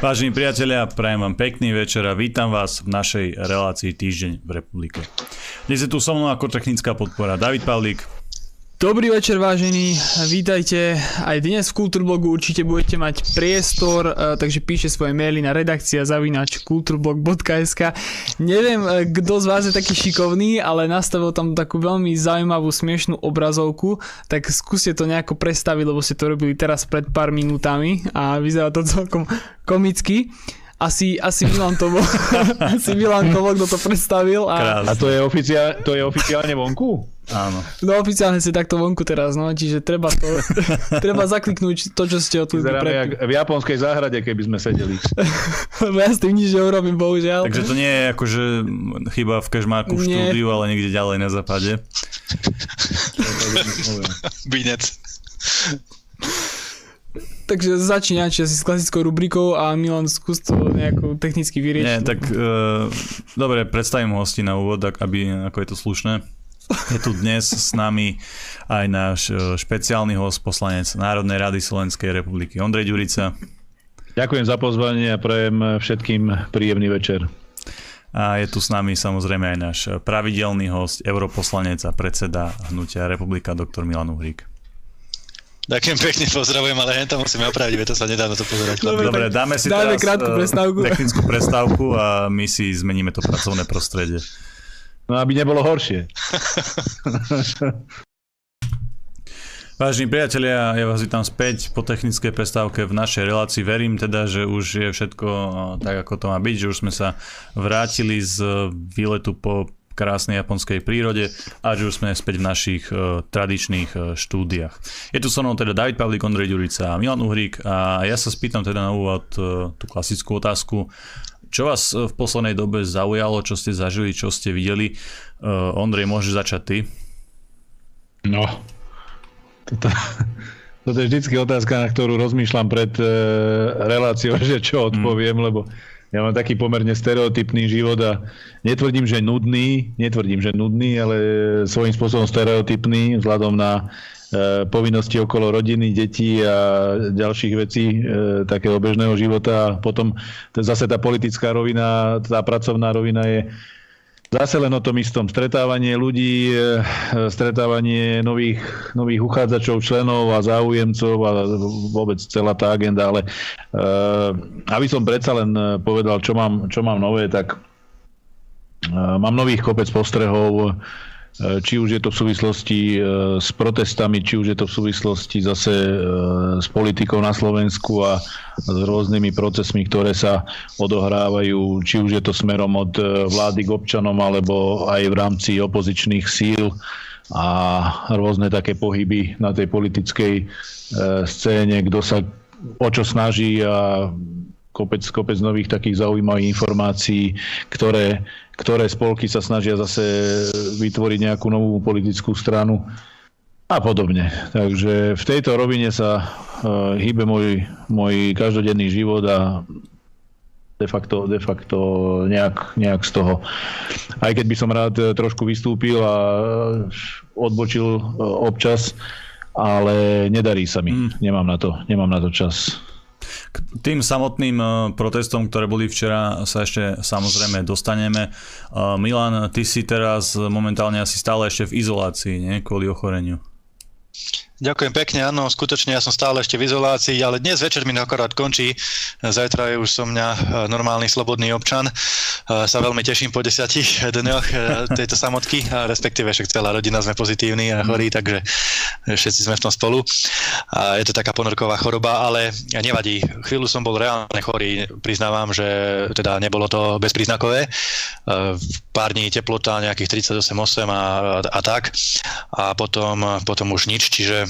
Vážení priatelia, prajem vám pekný večer a vítam vás v našej relácii Týždeň v republike. Dnes je tu so mnou ako technická podpora David Pavlík. Dobrý večer vážení, vítajte. Aj dnes v Kultúrblogu určite budete mať priestor, e, takže píšte svoje maily na redakcia zavinač kulturblog.sk. Neviem, e, kto z vás je taký šikovný, ale nastavil tam takú veľmi zaujímavú smiešnú obrazovku, tak skúste to nejako predstaviť, lebo ste to robili teraz pred pár minútami a vyzerá to celkom komicky asi, asi Milan to bol, asi Milan to bol, kto to predstavil. A, a to, je oficiál, to je oficiálne vonku? Áno. No oficiálne si takto vonku teraz, no, čiže treba to, treba zakliknúť to, čo ste tu jak v japonskej záhrade, keby sme sedeli. ja s tým nič neurobím, bohužiaľ. Takže to nie je akože chyba v kežmáku v štúdiu, ale niekde ďalej na západe. Binec. Takže začínate s klasickou rubrikou a Milan skús to nejako technicky vyriešiť. Nie, tak uh, dobre, predstavím hosti na úvod, aby, ako je to slušné. Je tu dnes s nami aj náš uh, špeciálny host, poslanec Národnej rady Slovenskej republiky Ondrej Ďurica. Ďakujem za pozvanie a prajem všetkým príjemný večer. A je tu s nami samozrejme aj náš pravidelný host, europoslanec a predseda Hnutia Republika, doktor Milan Uhrík. Ďakujem pekne, pozdravujem, ale hen to musíme opraviť, to sa nedá na to pozerať. Dobre, Dobre dáme si dáme teraz krátku eh, prestávku. technickú prestávku a my si zmeníme to pracovné prostredie. No aby nebolo horšie. Vážení priatelia, ja vás vítam späť po technickej prestávke v našej relácii. Verím teda, že už je všetko eh, tak, ako to má byť, že už sme sa vrátili z výletu po krásnej japonskej prírode a že už sme späť v našich uh, tradičných uh, štúdiách. Je tu so mnou teda David Pavlík, Ondrej Ďurica a Milan Uhrík a ja sa spýtam teda na úvod uh, tú klasickú otázku. Čo vás v poslednej dobe zaujalo, čo ste zažili, čo ste videli? Uh, Ondrej, môžeš začať ty? No, toto, toto je vždycky otázka, na ktorú rozmýšľam pred uh, reláciou, že čo odpoviem, mm. lebo ja mám taký pomerne stereotypný život a netvrdím, že nudný, netvrdím, že nudný, ale svojím spôsobom stereotypný vzhľadom na e, povinnosti okolo rodiny, detí a ďalších vecí e, takého bežného života. A potom zase tá politická rovina, tá pracovná rovina je Zase len o tom istom. Stretávanie ľudí, e, stretávanie nových, nových uchádzačov, členov a záujemcov a vôbec celá tá agenda. Ale uh, aby som predsa len povedal, čo mám, čo mám nové, tak uh, mám nových kopec postrehov E, či už je to v súvislosti e, s protestami, či už je to v súvislosti zase e, s politikou na Slovensku a s rôznymi procesmi, ktoré sa odohrávajú, či už je to smerom od vlády k občanom, alebo aj v rámci opozičných síl a rôzne také pohyby na tej politickej scéne, kto sa o čo snaží a kopec, kopec nových takých zaujímavých informácií, ktoré ktoré spolky sa snažia zase vytvoriť nejakú novú politickú stranu a podobne. Takže v tejto rovine sa uh, hýbe môj, môj každodenný život a de facto, de facto nejak, nejak z toho. Aj keď by som rád trošku vystúpil a odbočil občas, ale nedarí sa mi. Mm. Nemám, na to, nemám na to čas. K tým samotným e, protestom, ktoré boli včera, sa ešte samozrejme dostaneme. E, Milan, ty si teraz momentálne asi stále ešte v izolácii, nie? Kvôli ochoreniu. Ďakujem pekne, áno, skutočne ja som stále ešte v izolácii, ale dnes večer mi akorát končí. Zajtra je už som mňa e, normálny slobodný občan. E, sa veľmi teším po desiatich dňoch e, tejto samotky, respektíve však celá rodina sme pozitívni a chorí, takže všetci sme v tom spolu. A je to taká ponorková choroba, ale nevadí. Chvíľu som bol reálne chorý, priznávam, že teda nebolo to bezpríznakové. Pár dní teplota nejakých 38,8 a, a tak. A potom, potom už nič, čiže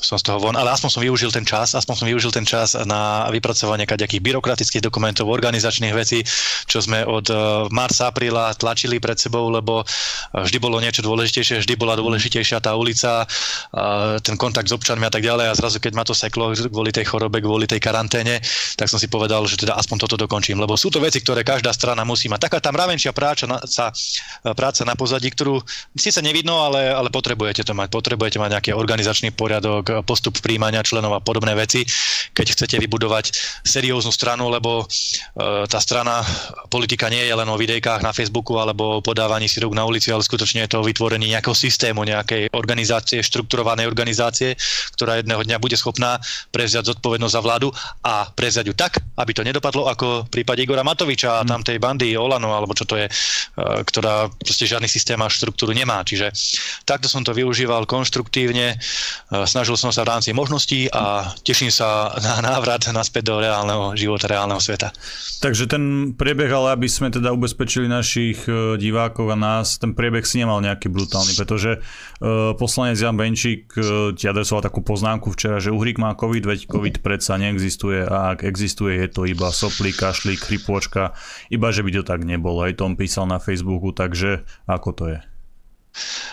som z toho von, ale aspoň som využil ten čas, aspoň som využil ten čas na vypracovanie kaďakých byrokratických dokumentov, organizačných vecí, čo sme od eh, marca, apríla tlačili pred sebou, lebo eh, vždy bolo niečo dôležitejšie, vždy bola dôležitejšia tá ulica, eh, ten kontakt s občanmi a tak ďalej a zrazu keď ma to seklo kvôli tej chorobe, kvôli tej karanténe, tak som si povedal, že teda aspoň toto dokončím, lebo sú to veci, ktoré každá strana musí mať. Taká tá mravenčia práca na, práca na pozadí, ktorú síce nevidno, ale, ale potrebujete to mať. Potrebujete mať nejaký organizačný poriadok, postup príjmania členov a podobné veci, keď chcete vybudovať serióznu stranu, lebo e, tá strana politika nie je len o videjkách na Facebooku alebo o podávaní si rúk na ulici, ale skutočne je to o vytvorení nejakého systému, nejakej organizácie, štrukturovanej organizácie, ktorá jedného dňa bude schopná prevziať zodpovednosť za vládu a prevziať ju tak, aby to nedopadlo ako v prípade Igora Matoviča a tam tej bandy Olano, alebo čo to je, e, ktorá proste žiadny systém a štruktúru nemá. Čiže takto som to využíval konštruktívne, e, snažil som sa v rámci možností a teším sa na návrat naspäť do reálneho života, reálneho sveta. Takže ten priebeh, ale aby sme teda ubezpečili našich e, divákov a nás, ten priebeh si nemal nejaký brutálny, pretože poslanec Jan Benčík ti adresoval takú poznámku včera, že Uhrik má COVID, veď COVID predsa neexistuje a ak existuje, je to iba soplí, kašlík, chrypôčka, iba že by to tak nebolo. Aj Tom písal na Facebooku, takže ako to je?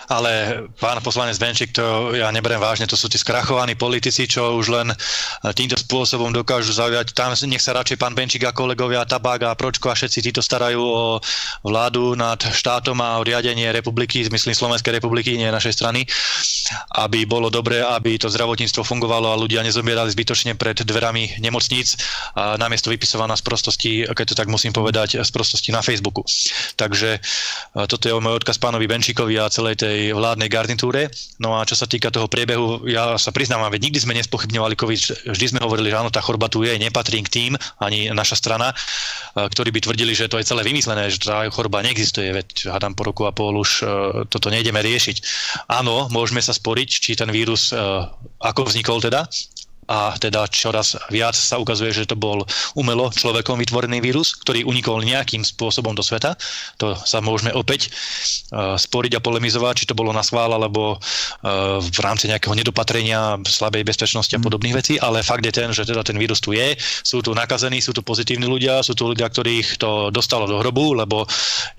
Ale pán poslanec Benčík, to ja neberiem vážne, to sú tí skrachovaní politici, čo už len týmto spôsobom dokážu zaujať. Tam nech sa radšej pán Benčík a kolegovia Tabák a Pročko a všetci títo starajú o vládu nad štátom a o riadenie republiky, myslím Slovenskej republiky, nie našej strany, aby bolo dobré, aby to zdravotníctvo fungovalo a ľudia nezomierali zbytočne pred dverami nemocníc a namiesto vypisovaná z prostosti, keď to tak musím povedať, z prostosti na Facebooku. Takže toto je môj odkaz pánovi Benčíkovi a celej tej vládnej garnitúre. No a čo sa týka toho priebehu, ja sa priznám, veď nikdy sme nespochybňovali COVID, vždy sme hovorili, že áno, tá choroba tu je, nepatrí k tým, ani naša strana, ktorí by tvrdili, že to je celé vymyslené, že tá choroba neexistuje, veď hádam po roku a pol už e, toto nejdeme riešiť. Áno, môžeme sa sporiť, či ten vírus, e, ako vznikol teda, a teda čoraz viac sa ukazuje, že to bol umelo človekom vytvorený vírus, ktorý unikol nejakým spôsobom do sveta. To sa môžeme opäť uh, sporiť a polemizovať, či to bolo na schvál alebo uh, v rámci nejakého nedopatrenia, slabej bezpečnosti a mm. podobných vecí, ale fakt je ten, že teda ten vírus tu je, sú tu nakazení, sú tu pozitívni ľudia, sú tu ľudia, ktorých to dostalo do hrobu, lebo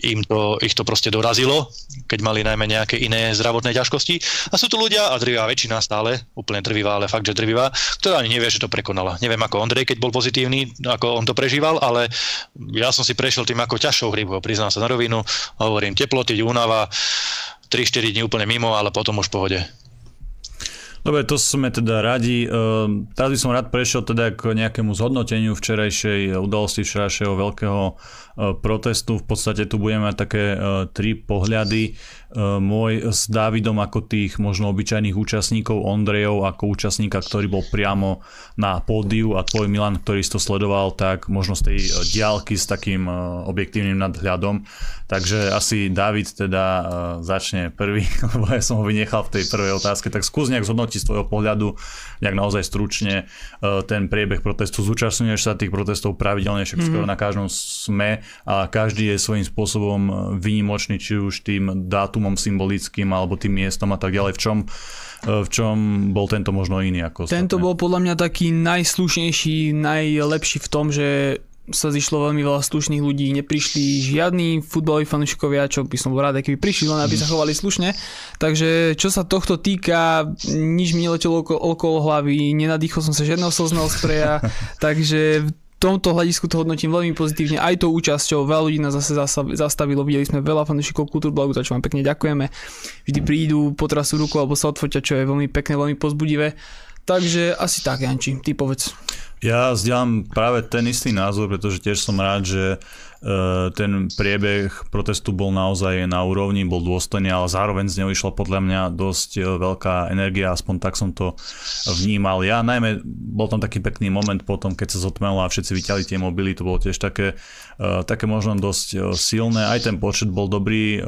im to, ich to proste dorazilo, keď mali najmä nejaké iné zdravotné ťažkosti. A sú tu ľudia, a drvivá väčšina stále, úplne drvivá, ale fakt, že drvivá, ktorá ani nevie, že to prekonala. Neviem ako Ondrej, keď bol pozitívny, ako on to prežíval, ale ja som si prešiel tým ako ťažšou chrípkou, priznám sa na rovinu, hovorím teploty, únava, 3-4 dní úplne mimo, ale potom už v pohode. Dobre, to sme teda radi. Ehm, teraz by som rád prešiel teda k nejakému zhodnoteniu včerajšej udalosti, včerajšieho veľkého e, protestu. V podstate tu budeme mať také e, tri pohľady. E, môj s Dávidom ako tých možno obyčajných účastníkov, Ondrejov ako účastníka, ktorý bol priamo na pódiu a tvoj Milan, ktorý si to sledoval, tak možno z tej e, diálky s takým e, objektívnym nadhľadom. Takže asi David teda začne prvý, lebo ja som ho vynechal v tej prvej otázke. Tak skús nejak zhodnotiť z tvojho pohľadu, nejak naozaj stručne ten priebeh protestu. Zúčastňuješ sa tých protestov pravidelne, však mm-hmm. skoro na každom sme a každý je svojím spôsobom výnimočný, či už tým dátum dátumom symbolickým alebo tým miestom a tak ďalej. V čom, e, v čom bol tento možno iný ako Tento bol podľa mňa taký najslušnejší, najlepší v tom, že sa zišlo veľmi veľa slušných ľudí, neprišli žiadni futbaloví fanúšikovia, čo by som bol rád, keby prišli, len aby sa chovali slušne. Takže čo sa tohto týka, nič mi neletelo okolo, okolo hlavy, nenadýchol som sa žiadneho slzného spreja, takže tomto hľadisku to hodnotím veľmi pozitívne, aj tou účasťou, veľa ľudí nás zase zastavilo, videli sme veľa fanúšikov Kultúrblogu, za čo vám pekne ďakujeme. Vždy prídu, potrasú ruku alebo sa odfotia, čo je veľmi pekné, veľmi pozbudivé. Takže asi tak, Janči, ty povedz. Ja zdieľam práve ten istý názor, pretože tiež som rád, že ten priebeh protestu bol naozaj na úrovni, bol dôstojný, ale zároveň z neho išla podľa mňa dosť eh, veľká energia, aspoň tak som to vnímal. Ja najmä, bol tam taký pekný moment potom, keď sa zotmelo a všetci vyťali tie mobily, to bolo tiež také, eh, také možno dosť silné. Aj ten počet bol dobrý,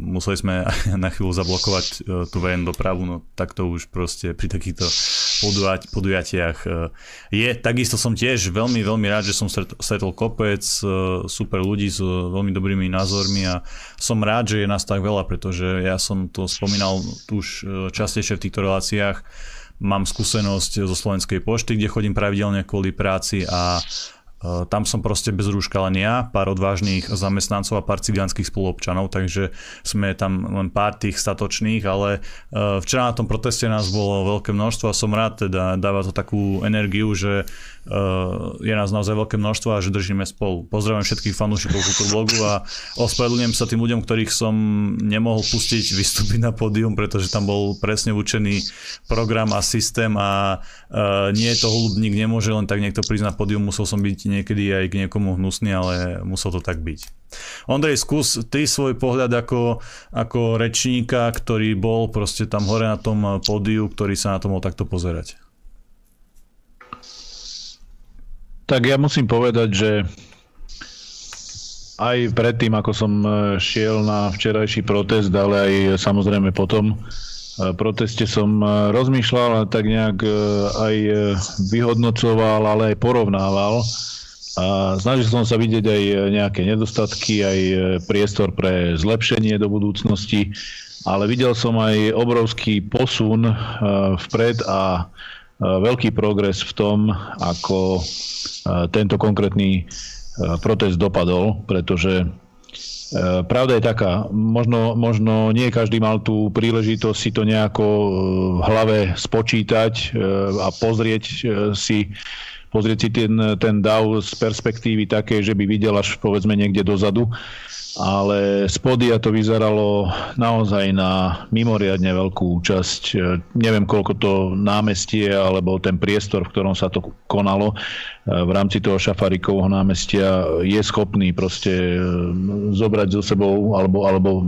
museli sme na chvíľu zablokovať tú VN dopravu, no tak to už proste pri takýchto podujatiach je. Takisto som tiež veľmi, veľmi rád, že som stretol kopec super super ľudí s veľmi dobrými názormi a som rád, že je nás tak veľa, pretože ja som to spomínal už e, častejšie v týchto reláciách. Mám skúsenosť zo Slovenskej pošty, kde chodím pravidelne kvôli práci a tam som proste bez rúška len ja, pár odvážnych zamestnancov a pár cigánskych spoluobčanov, takže sme tam len pár tých statočných, ale včera na tom proteste nás bolo veľké množstvo a som rád, teda dáva to takú energiu, že je nás naozaj veľké množstvo a že držíme spolu. Pozdravujem všetkých fanúšikov Futurblogu a ospravedlňujem sa tým ľuďom, ktorých som nemohol pustiť vystúpiť na pódium, pretože tam bol presne učený program a systém a nie je to hľubník, nemôže len tak niekto prísť na pódium, musel som byť niekedy aj k niekomu hnusný, ale musel to tak byť. Ondrej, skús ty svoj pohľad ako, ako rečníka, ktorý bol proste tam hore na tom pódiu, ktorý sa na to mohol takto pozerať. Tak ja musím povedať, že aj predtým, ako som e, šiel na včerajší protest, ale aj samozrejme potom e, proteste som e, rozmýšľal a tak nejak aj vyhodnocoval, ale aj porovnával. A snažil som sa vidieť aj nejaké nedostatky, aj priestor pre zlepšenie do budúcnosti, ale videl som aj obrovský posun vpred a veľký progres v tom, ako tento konkrétny protest dopadol, pretože Pravda je taká, možno, možno nie každý mal tú príležitosť si to nejako v hlave spočítať a pozrieť si, pozrieť si ten, ten DAO z perspektívy také, že by videl až povedzme niekde dozadu ale spodia to vyzeralo naozaj na mimoriadne veľkú časť. Neviem, koľko to námestie alebo ten priestor, v ktorom sa to konalo v rámci toho Šafarikovho námestia je schopný proste e, zobrať so sebou alebo, alebo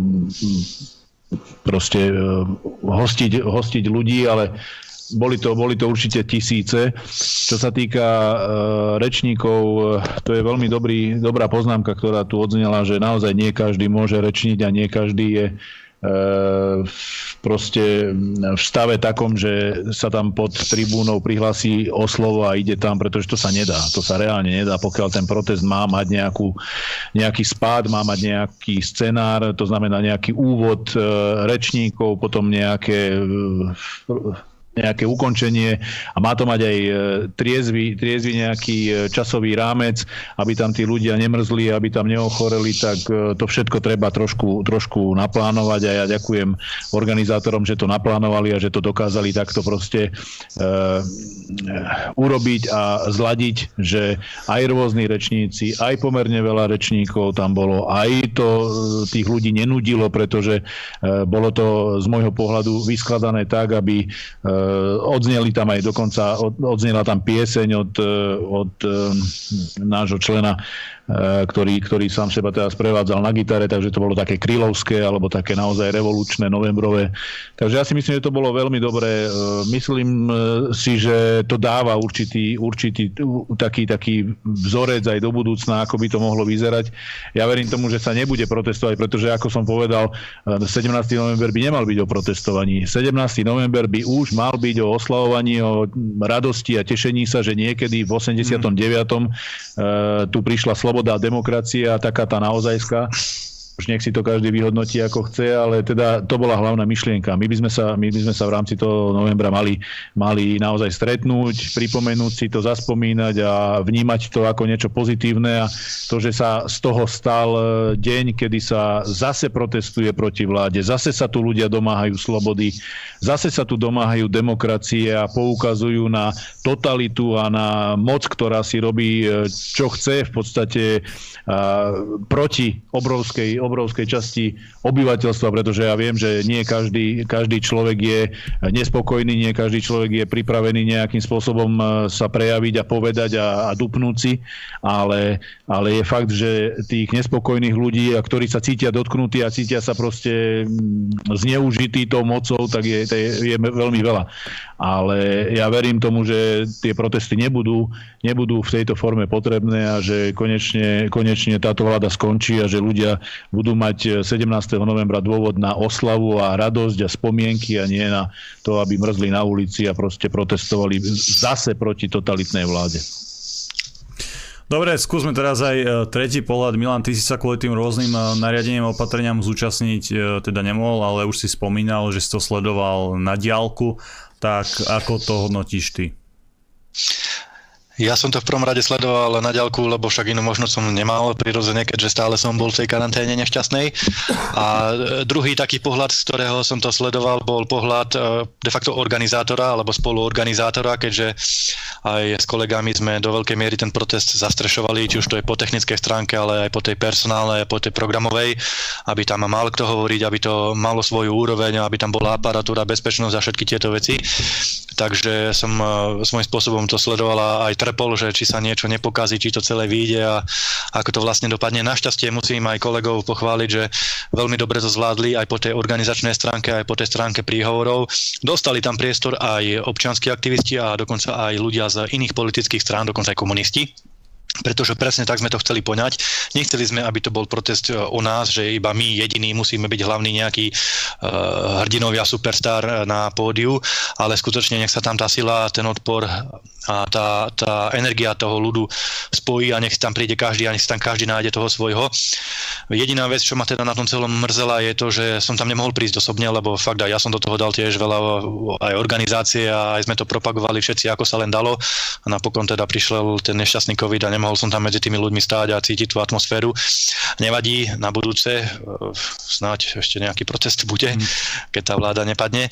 proste e, hostiť, hostiť ľudí, ale boli to, boli to určite tisíce. Čo sa týka e, rečníkov, e, to je veľmi dobrý, dobrá poznámka, ktorá tu odznela, že naozaj nie každý môže rečniť a nie každý je e, proste v stave takom, že sa tam pod tribúnou prihlasí o slovo a ide tam, pretože to sa nedá. To sa reálne nedá, pokiaľ ten protest má mať nejakú, nejaký spád, má mať nejaký scenár, to znamená nejaký úvod rečníkov, potom nejaké nejaké ukončenie a má to mať aj e, triezvy, triezvy nejaký e, časový rámec, aby tam tí ľudia nemrzli, aby tam neochoreli, tak e, to všetko treba trošku, trošku naplánovať a ja ďakujem organizátorom, že to naplánovali a že to dokázali takto proste uh, urobiť a zladiť, že aj rôzni rečníci, aj pomerne veľa rečníkov tam bolo, aj to tých ľudí nenudilo, pretože uh, bolo to z môjho pohľadu vyskladané tak, aby Eh, odzneli tam aj dokonca, odznela tam pieseň od, eh, od eh, nášho člena Eh, ktorý, ktorý sám seba teraz prevádzal na gitare, takže to bolo také krylovské alebo také naozaj revolučné, novembrové. Takže ja si myslím, že to bolo veľmi dobré. Eh, myslím eh, si, že to dáva určitý, určitý taký, taký vzorec aj do budúcna, ako by to mohlo vyzerať. Ja verím tomu, že sa nebude protestovať, pretože ako som povedal, 17. november by nemal byť o protestovaní. 17. november by už mal byť o oslavovaní, o radosti a tešení sa, že niekedy v 89. Mm. tu prišla sloboda sloboda demokracia, taká tá naozajská. Už nech si to každý vyhodnotí ako chce, ale teda to bola hlavná myšlienka. My by sme sa, my by sme sa v rámci toho novembra mali, mali naozaj stretnúť, pripomenúť si to, zaspomínať a vnímať to ako niečo pozitívne a to, že sa z toho stal e, deň, kedy sa zase protestuje proti vláde, zase sa tu ľudia domáhajú slobody, zase sa tu domáhajú demokracie a poukazujú na totalitu a na moc, ktorá si robí e, čo chce v podstate proti obrovskej, obrovskej časti obyvateľstva, pretože ja viem, že nie každý, každý človek je nespokojný, nie každý človek je pripravený nejakým spôsobom e, sa prejaviť a povedať a, a dupnúť si, ale, ale je fakt, že tých nespokojných ľudí, ktorí sa cítia dotknutí a cítia sa proste mm, zneužití tou mocou, tak je, je, je veľmi veľa. Ale ja verím tomu, že tie protesty nebudú, nebudú v tejto forme potrebné a že konečne, konečne táto vláda skončí a že ľudia budú mať 17. novembra dôvod na oslavu a radosť a spomienky a nie na to, aby mrzli na ulici a proste protestovali zase proti totalitnej vláde. Dobre, skúsme teraz aj e, tretí pohľad. Milan, ty si sa kvôli tým rôznym e, nariadeniam opatreniam zúčastniť e, teda nemohol, ale už si spomínal, že si to sledoval na diálku. Tak ako to hodnotíš ty? Ja som to v prvom rade sledoval na ďalku, lebo však inú možnosť som nemal prirodzene, keďže stále som bol v tej karanténe nešťastnej. A e, druhý taký pohľad, z ktorého som to sledoval, bol pohľad e, de facto organizátora alebo spoluorganizátora, keďže aj s kolegami sme do veľkej miery ten protest zastrešovali, či už to je po technickej stránke, ale aj po tej personálnej, po tej programovej, aby tam mal kto hovoriť, aby to malo svoju úroveň, aby tam bola aparatúra, bezpečnosť a všetky tieto veci. Takže som e, svojím spôsobom to sledovala aj trpol, že či sa niečo nepokazí, či to celé vyjde a ako to vlastne dopadne. Našťastie musím aj kolegov pochváliť, že veľmi dobre to zvládli aj po tej organizačnej stránke, aj po tej stránke príhovorov. Dostali tam priestor aj občianskí aktivisti a dokonca aj ľudia z iných politických strán, dokonca aj komunisti pretože presne tak sme to chceli poňať. Nechceli sme, aby to bol protest e, o nás, že iba my jediní musíme byť hlavný nejaký uh, hrdinovia superstar na pódiu, ale skutočne nech sa tam tá sila, ten odpor a tá, tá energia toho ľudu spojí a nech tam príde každý a nech tam každý nájde toho svojho. Jediná vec, čo ma teda na tom celom mrzela, je to, že som tam nemohol prísť osobne, lebo fakt aj ja som do toho dal tiež veľa aj organizácie a aj sme to propagovali všetci, ako sa len dalo. A napokon teda prišiel ten nešťastný COVID a nemohol som tam medzi tými ľuďmi stáť a cítiť tú atmosféru. Nevadí, na budúce e, snáď ešte nejaký protest bude, mm. keď tá vláda nepadne. E,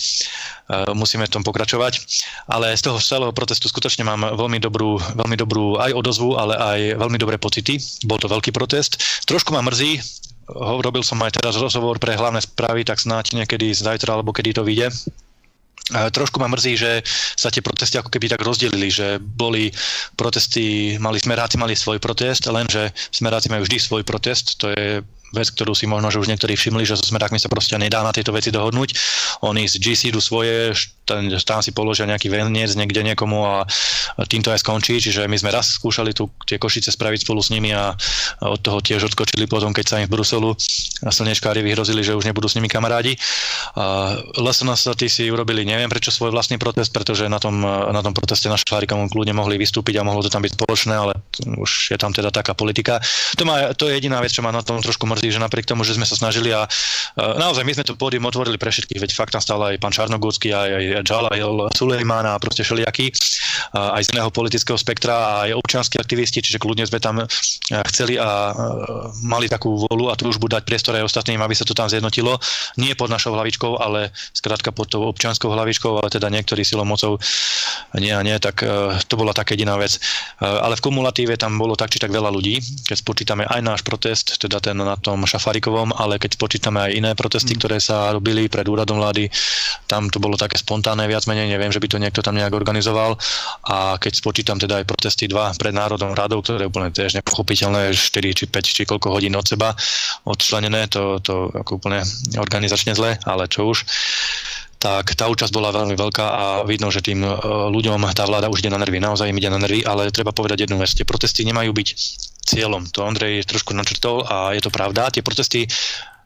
musíme v tom pokračovať. Ale z toho celého protestu skutočne mám veľmi dobrú, veľmi dobrú aj odozvu, ale aj veľmi dobré pocity. Bol to veľký protest. Trošku ma mrzí, robil som aj teraz rozhovor pre hlavné správy, tak snáď niekedy zajtra alebo kedy to vyjde Trošku ma mrzí, že sa tie protesty ako keby tak rozdelili, že boli protesty, mali smeráci mali svoj protest, lenže smeráci majú vždy svoj protest, to je vec, ktorú si možno, že už niektorí všimli, že so smerákmi sa proste nedá na tejto veci dohodnúť. Oni z GC idú svoje, ten, tam si položia nejaký veniec niekde niekomu a týmto aj skončí. Čiže my sme raz skúšali tu tie košice spraviť spolu s nimi a od toho tiež odskočili potom, keď sa im v Bruselu slnečkári vyhrozili, že už nebudú s nimi kamarádi. LSNS tí si urobili, neviem prečo svoj vlastný protest, pretože na tom, na tom proteste na Šlárikom kľudne mohli vystúpiť a mohlo to tam byť spoločné, ale už je tam teda taká politika. To, má, to je jediná vec, čo ma na tom trošku mrzí mrzí, že napriek tomu, že sme sa snažili a naozaj my sme to pódium otvorili pre všetkých, veď fakt tam stál aj pán Čarnogórsky, aj, aj Jalal Sulejman a proste všelijakí, aj z iného politického spektra, aj občianskí aktivisti, čiže kľudne sme tam chceli a mali takú volu a túžbu dať priestor aj ostatným, aby sa to tam zjednotilo. Nie pod našou hlavičkou, ale skrátka pod tou občianskou hlavičkou, ale teda niektorí silou mocou nie a nie, tak to bola taká jediná vec. Ale v kumulatíve tam bolo tak či tak veľa ľudí, keď spočítame aj náš protest, teda ten na tom Šafarikovom, ale keď počítame aj iné protesty, mm. ktoré sa robili pred úradom vlády, tam to bolo také spontánne viac menej, neviem, že by to niekto tam nejak organizoval. A keď spočítam teda aj protesty dva pred Národom radou, ktoré je úplne tiež nepochopiteľné, 4 či 5 či koľko hodín od seba odčlenené, to, to ako úplne organizačne zle, ale čo už tak tá účasť bola veľmi veľká a vidno, že tým e, ľuďom tá vláda už ide na nervy, naozaj im ide na nervy, ale treba povedať jednu vec, tie protesty nemajú byť cieľom. To Andrej trošku načrtol a je to pravda. Tie protesty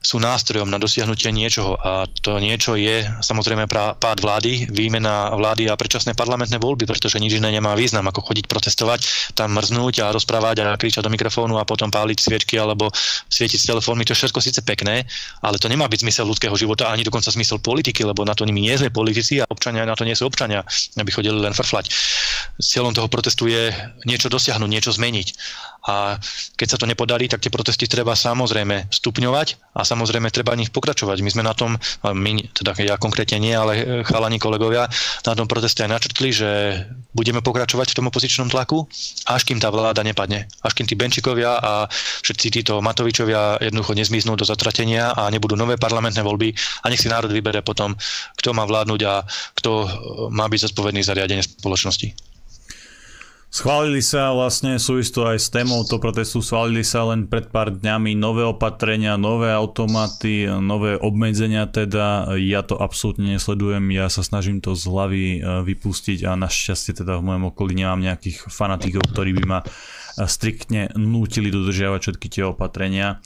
sú nástrojom na dosiahnutie niečoho a to niečo je samozrejme pád vlády, výmena vlády a predčasné parlamentné voľby, pretože nič iné nemá význam ako chodiť protestovať, tam mrznúť a rozprávať a kričať do mikrofónu a potom páliť sviečky alebo svietiť s telefónmi. To je všetko síce pekné, ale to nemá byť zmysel ľudského života ani dokonca zmysel politiky, lebo na to nimi nie sme politici a občania na to nie sú občania, aby chodili len frflať. Cieľom toho protestu je niečo dosiahnuť, niečo zmeniť. A keď sa to nepodarí, tak tie protesty treba samozrejme stupňovať a samozrejme treba nich pokračovať. My sme na tom, my, teda ja konkrétne nie, ale chalani kolegovia na tom proteste aj načrtli, že budeme pokračovať v tom opozičnom tlaku, až kým tá vláda nepadne. Až kým tí Benčikovia a všetci títo Matovičovia jednoducho nezmiznú do zatratenia a nebudú nové parlamentné voľby a nech si národ vybere potom, kto má vládnuť a kto má byť zodpovedný za riadenie spoločnosti. Schválili sa vlastne, súvisto aj s témou toho protestu, schválili sa len pred pár dňami nové opatrenia, nové automaty, nové obmedzenia teda. Ja to absolútne nesledujem, ja sa snažím to z hlavy e, vypustiť a našťastie teda v mojom okolí nemám nejakých fanatikov, ktorí by ma e, striktne nútili dodržiavať všetky tie opatrenia.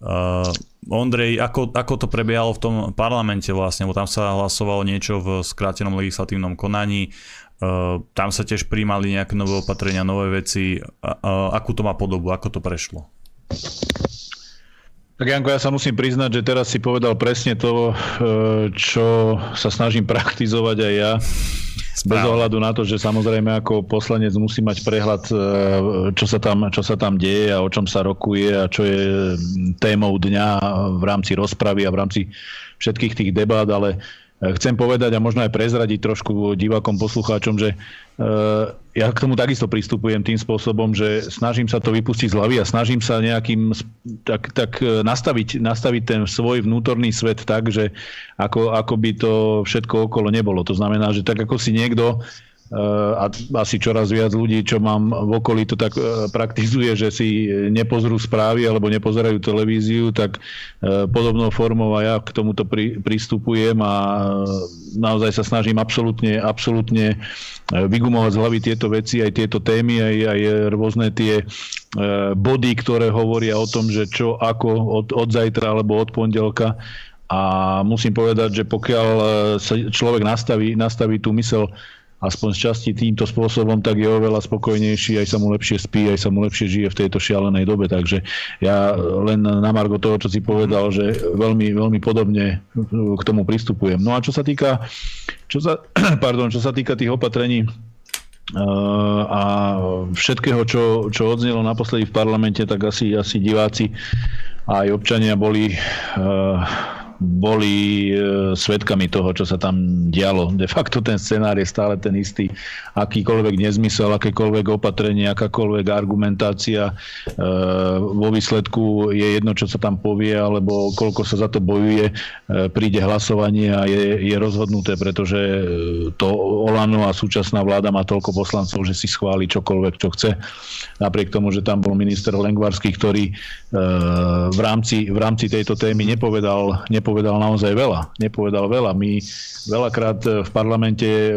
Uh, Ondrej, ako, ako to prebiehalo v tom parlamente vlastne, bo tam sa hlasovalo niečo v skrátenom legislatívnom konaní, Uh, tam sa tiež príjmali nejaké nové opatrenia, nové veci. Uh, akú to má podobu, ako to prešlo? Tak Janko, ja sa musím priznať, že teraz si povedal presne to, čo sa snažím praktizovať aj ja. Bez ohľadu na to, že samozrejme ako poslanec musí mať prehľad, e, čo sa, tam, čo sa tam deje a o čom sa rokuje a čo je témou dňa v rámci rozpravy a v rámci všetkých tých debát, ale Chcem povedať a možno aj prezradiť trošku divákom, poslucháčom, že eh, ja k tomu takisto pristupujem tým spôsobom, že snažím sa to vypustiť z hlavy a snažím sa nejakým tak, tak eh, nastaviť, nastaviť ten svoj vnútorný svet tak, že ako, ako by to všetko okolo nebolo. To znamená, že tak ako si niekto a asi čoraz viac ľudí, čo mám v okolí, to tak e, praktizuje, že si nepozrú správy alebo nepozerajú televíziu, tak e, podobnou formou aj ja k tomuto pri, pristupujem a e, naozaj sa snažím absolútne, absolútne vygumovať z hlavy tieto veci, aj tieto témy, aj, aj rôzne tie body, ktoré hovoria o tom, že čo ako od, od zajtra alebo od pondelka. A musím povedať, že pokiaľ sa človek nastaví, nastaví tú mysel aspoň z časti týmto spôsobom, tak je oveľa spokojnejší, aj sa mu lepšie spí, aj sa mu lepšie žije v tejto šialenej dobe. Takže ja len na margo toho, čo si povedal, že veľmi, veľmi podobne k tomu pristupujem. No a čo sa týka, čo sa, pardon, čo sa týka tých opatrení, Uh, a všetkého, čo, čo odznelo naposledy v parlamente, tak asi, asi diváci aj občania boli uh, boli e, svetkami toho, čo sa tam dialo. De facto ten scenár je stále ten istý. Akýkoľvek nezmysel, akékoľvek opatrenie, akákoľvek argumentácia e, vo výsledku je jedno, čo sa tam povie, alebo koľko sa za to bojuje, e, príde hlasovanie a je, je rozhodnuté, pretože to Olano a súčasná vláda má toľko poslancov, že si schváli čokoľvek, čo chce. Napriek tomu, že tam bol minister Lengvarský, ktorý v rámci, v rámci tejto témy nepovedal, nepovedal nepovedal naozaj veľa. Nepovedal veľa. My veľakrát v parlamente e,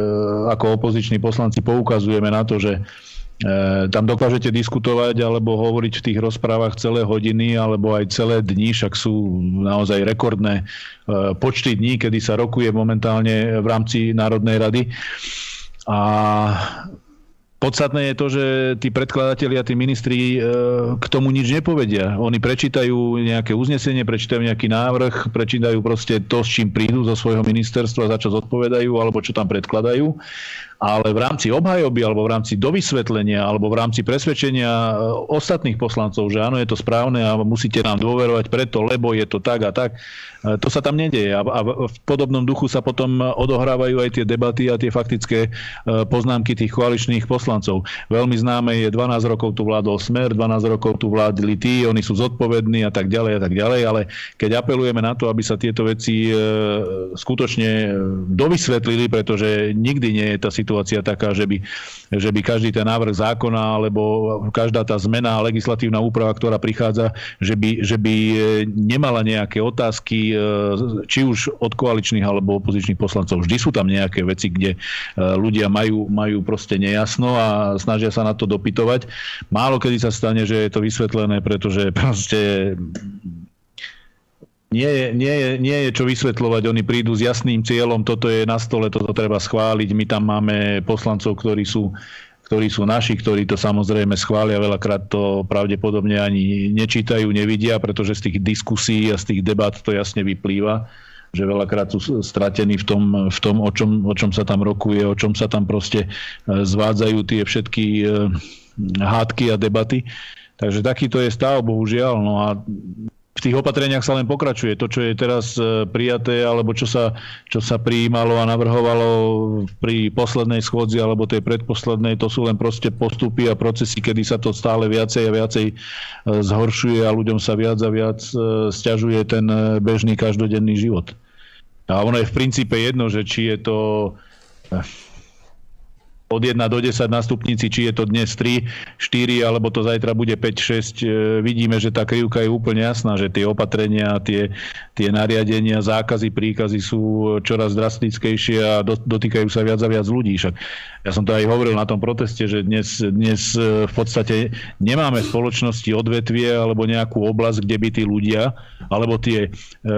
ako opoziční poslanci poukazujeme na to, že e, tam dokážete diskutovať alebo hovoriť v tých rozprávach celé hodiny alebo aj celé dni, však sú naozaj rekordné počty dní, kedy sa rokuje momentálne v rámci Národnej rady. A Podstatné je to, že tí predkladatelia, tí ministri e, k tomu nič nepovedia. Oni prečítajú nejaké uznesenie, prečítajú nejaký návrh, prečítajú proste to, s čím prídu zo svojho ministerstva, za čo zodpovedajú, alebo čo tam predkladajú ale v rámci obhajoby alebo v rámci dovysvetlenia alebo v rámci presvedčenia e, ostatných poslancov, že áno, je to správne a musíte nám dôverovať preto, lebo je to tak a tak, e, to sa tam nedieje. A v podobnom duchu sa potom odohrávajú aj tie debaty a tie faktické e, poznámky tých koaličných poslancov. Veľmi známe je 12 rokov tu vládol Smer, 12 rokov tu vládli tí, oni sú zodpovední a tak ďalej a tak ďalej, ale keď apelujeme na to, aby sa tieto veci skutočne dovysvetlili, pretože nikdy nie je tá situácia situácia taká, že by, že by každý ten návrh zákona alebo každá tá zmena legislatívna úprava, ktorá prichádza, že by, že by e, nemala nejaké otázky, e, či už od koaličných alebo opozičných poslancov. Vždy sú tam nejaké veci, kde e, ľudia majú, majú proste nejasno a snažia sa na to dopytovať. Málo kedy sa stane, že je to vysvetlené, pretože proste nie je, nie, nie je čo vysvetľovať, oni prídu s jasným cieľom, toto je na stole, toto treba schváliť, my tam máme poslancov, ktorí sú ktorí sú naši, ktorí to samozrejme schvália, veľakrát to pravdepodobne ani nečítajú, nevidia, pretože z tých diskusí a z tých debat to jasne vyplýva, že veľakrát sú stratení v tom, v tom o, čom, o čom sa tam rokuje, o čom sa tam proste e, zvádzajú tie všetky e, hádky a debaty. Takže takýto je stav, bohužiaľ. No a v tých opatreniach sa len pokračuje. To, čo je teraz e, prijaté, alebo čo sa, čo sa prijímalo a navrhovalo pri poslednej schôdzi alebo tej predposlednej, to sú len proste postupy a procesy, kedy sa to stále viacej a viacej e, zhoršuje a ľuďom sa viac a viac e, stiažuje ten bežný každodenný život. A ono je v princípe jedno, že či je to od 1 do 10 na stupnici, či je to dnes 3, 4, alebo to zajtra bude 5, 6. E, vidíme, že tá krivka je úplne jasná, že tie opatrenia, tie, tie nariadenia, zákazy, príkazy sú čoraz drastickejšie a dotýkajú sa viac a viac ľudí. Však ja som to aj hovoril na tom proteste, že dnes, dnes e, v podstate nemáme v spoločnosti odvetvie alebo nejakú oblasť, kde by tí ľudia alebo tie, e,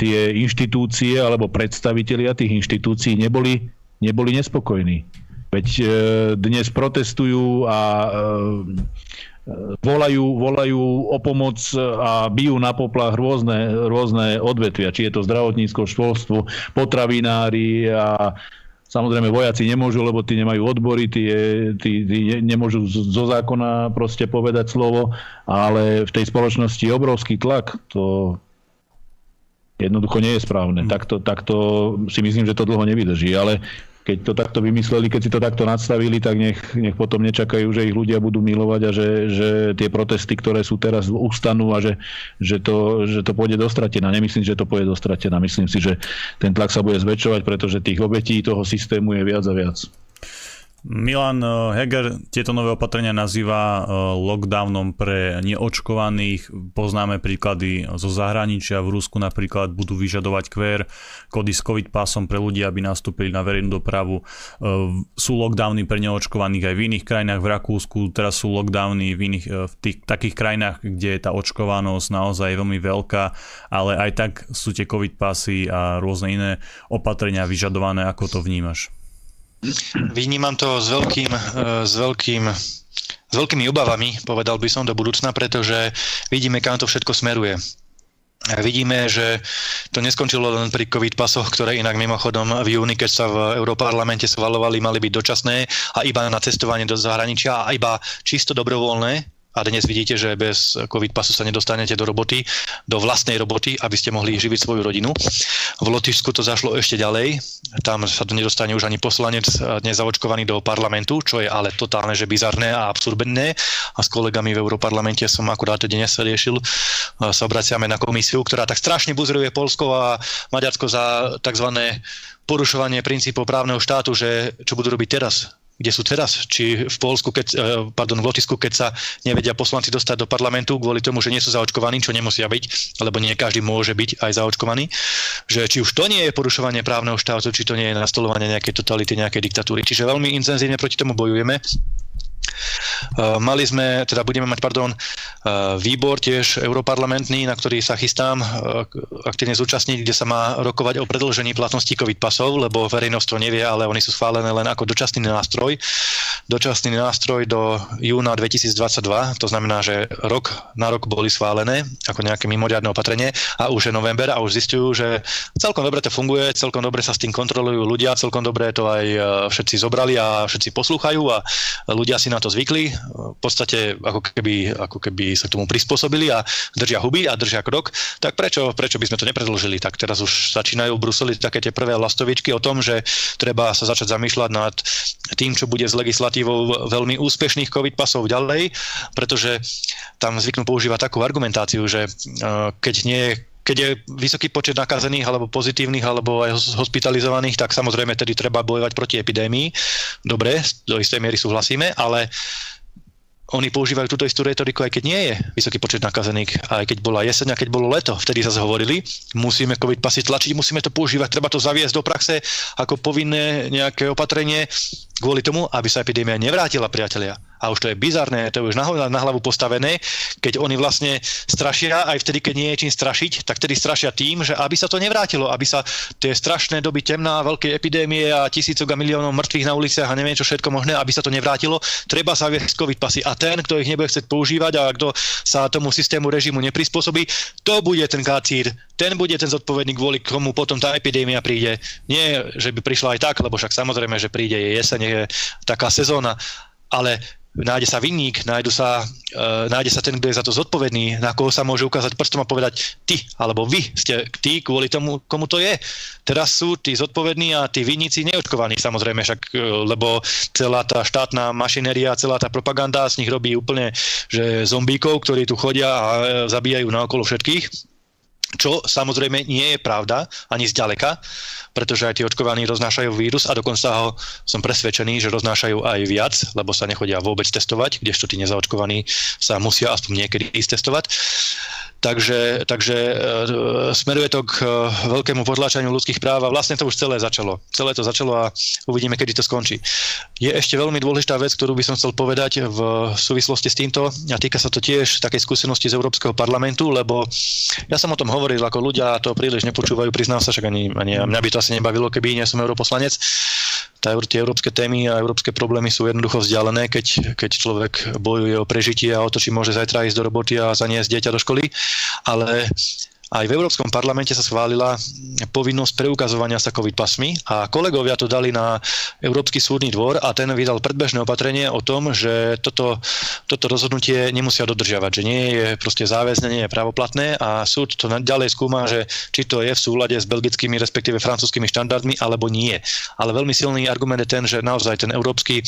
tie inštitúcie alebo predstavitelia tých inštitúcií neboli, neboli nespokojní. Veď e, dnes protestujú a e, volajú, volajú o pomoc a bijú na poplach rôzne, rôzne odvetvia, či je to zdravotníctvo, školstvo, potravinári a Samozrejme vojaci nemôžu, lebo tí nemajú odbory, tí, tí, tí nemôžu zo zákona proste povedať slovo, ale v tej spoločnosti je obrovský tlak. To jednoducho nie je správne. Mm. Takto, takto si myslím, že to dlho nevydrží, ale keď to takto vymysleli, keď si to takto nadstavili, tak nech, nech potom nečakajú, že ich ľudia budú milovať a že, že tie protesty, ktoré sú teraz, ustanú a že, že, to, že to pôjde dostratená. Nemyslím, že to pôjde dostratená. Myslím si, že ten tlak sa bude zväčšovať, pretože tých obetí toho systému je viac a viac. Milan eh, Heger tieto nové opatrenia nazýva eh, lockdownom pre neočkovaných. Poznáme príklady zo zahraničia. V Rusku napríklad budú vyžadovať QR, kody s COVID pasom pre ľudí, aby nastúpili na verejnú dopravu. Eh, sú lockdowny pre neočkovaných aj v iných krajinách. V Rakúsku teraz sú lockdowny v, iných, v tých, takých krajinách, kde je tá očkovanosť naozaj veľmi veľká, ale aj tak sú tie COVID pasy a rôzne iné opatrenia vyžadované. Ako to vnímaš? Vnímam to s veľkým, e, s veľkým s veľkými obavami, povedal by som, do budúcna, pretože vidíme, kam to všetko smeruje. Vidíme, že to neskončilo len pri COVID pasoch, ktoré inak mimochodom v júni, keď sa v Európarlamente schvalovali, mali byť dočasné a iba na cestovanie do zahraničia a iba čisto dobrovoľné, a dnes vidíte, že bez COVID pasu sa nedostanete do roboty, do vlastnej roboty, aby ste mohli živiť svoju rodinu. V Lotyšsku to zašlo ešte ďalej. Tam sa to nedostane už ani poslanec nezaočkovaný do parlamentu, čo je ale totálne, že bizarné a absurdné. A s kolegami v Európarlamente som akurát dnes riešil, sa obraciame na komisiu, ktorá tak strašne buzruje Polsko a Maďarsko za tzv. porušovanie princípov právneho štátu, že čo budú robiť teraz kde sú teraz, či v Polsku, keď, eh, pardon, v Lotisku, keď sa nevedia poslanci dostať do parlamentu kvôli tomu, že nie sú zaočkovaní, čo nemusia byť, lebo nie každý môže byť aj zaočkovaný, že či už to nie je porušovanie právneho štátu, či to nie je nastolovanie nejakej totality, nejakej diktatúry. Čiže veľmi intenzívne proti tomu bojujeme. Eh, mali sme, teda budeme mať, pardon, eh, výbor tiež europarlamentný, na ktorý sa chystám eh, aktívne zúčastniť, kde sa má rokovať o predlžení platnosti COVID pasov, lebo verejnosť to nevie, ale oni sú schválené len ako dočasný nástroj. Dočasný nástroj do júna 2022, to znamená, že rok na rok boli schválené ako nejaké mimoriadne opatrenie a už je november a už zistujú, že celkom dobre to funguje, celkom dobre sa s tým kontrolujú ľudia, celkom dobre to aj všetci zobrali a všetci poslúchajú a ľudia si na to zvykli, v podstate ako keby, ako keby sa k tomu prispôsobili a držia huby a držia krok, tak prečo, prečo by sme to nepredložili? Tak teraz už začínajú v Bruseli také tie prvé lastovičky o tom, že treba sa začať zamýšľať nad tým, čo bude s legislatívou veľmi úspešných COVID pasov ďalej, pretože tam zvyknú používať takú argumentáciu, že eh, keď nie je keď je vysoký počet nakazených alebo pozitívnych alebo aj hospitalizovaných, tak samozrejme tedy treba bojovať proti epidémii. Dobre, do istej miery súhlasíme, ale oni používajú túto istú retoriku, aj keď nie je vysoký počet nakazených, aj keď bola jeseň a keď bolo leto. Vtedy sa hovorili, musíme COVID pasy tlačiť, musíme to používať, treba to zaviesť do praxe ako povinné nejaké opatrenie kvôli tomu, aby sa epidémia nevrátila, priatelia a už to je bizarné, to je už na, hlavu postavené, keď oni vlastne strašia, aj vtedy, keď nie je čím strašiť, tak vtedy strašia tým, že aby sa to nevrátilo, aby sa tie strašné doby temná, veľké epidémie a tisícok a miliónov mŕtvych na uliciach a neviem čo všetko možné, aby sa to nevrátilo, treba sa viesť COVID pasy. A ten, kto ich nebude chcieť používať a kto sa tomu systému režimu neprispôsobí, to bude ten kacír, ten bude ten zodpovedný, kvôli komu potom tá epidémia príde. Nie, že by prišla aj tak, lebo však samozrejme, že príde je jeseň, je taká sezóna, ale nájde sa vinník, nájde sa, uh, nájde sa ten, kto je za to zodpovedný, na koho sa môže ukázať prstom a povedať ty, alebo vy ste tí kvôli tomu, komu to je. Teraz sú tí zodpovední a tí vinníci neočkovaní samozrejme, však, uh, lebo celá tá štátna mašinéria, celá tá propaganda z nich robí úplne, že zombíkov, ktorí tu chodia a uh, zabíjajú naokolo všetkých čo samozrejme nie je pravda ani zďaleka, pretože aj tí očkovaní roznášajú vírus a dokonca ho som presvedčený, že roznášajú aj viac, lebo sa nechodia vôbec testovať, kdežto tí nezaočkovaní sa musia aspoň niekedy ísť testovať. Takže, takže e, smeruje to k e, veľkému potláčaniu ľudských práv a vlastne to už celé začalo. Celé to začalo a uvidíme, kedy to skončí. Je ešte veľmi dôležitá vec, ktorú by som chcel povedať v súvislosti s týmto a týka sa to tiež takej skúsenosti z Európskeho parlamentu, lebo ja som o tom hovoril, ako ľudia to príliš nepočúvajú, priznám sa, však ani, ani mňa by to asi nebavilo, keby nie som europoslanec tie európske témy a európske problémy sú jednoducho vzdialené, keď, keď človek bojuje o prežitie a o to, či môže zajtra ísť do roboty a zaniesť dieťa do školy. Ale aj v Európskom parlamente sa schválila povinnosť preukazovania sa COVID pasmi a kolegovia to dali na Európsky súdny dvor a ten vydal predbežné opatrenie o tom, že toto, toto rozhodnutie nemusia dodržiavať, že nie je proste záväzne, nie je pravoplatné a súd to ďalej skúma, že či to je v súlade s belgickými, respektíve francúzskými štandardmi alebo nie. Ale veľmi silný argument je ten, že naozaj ten Európsky e,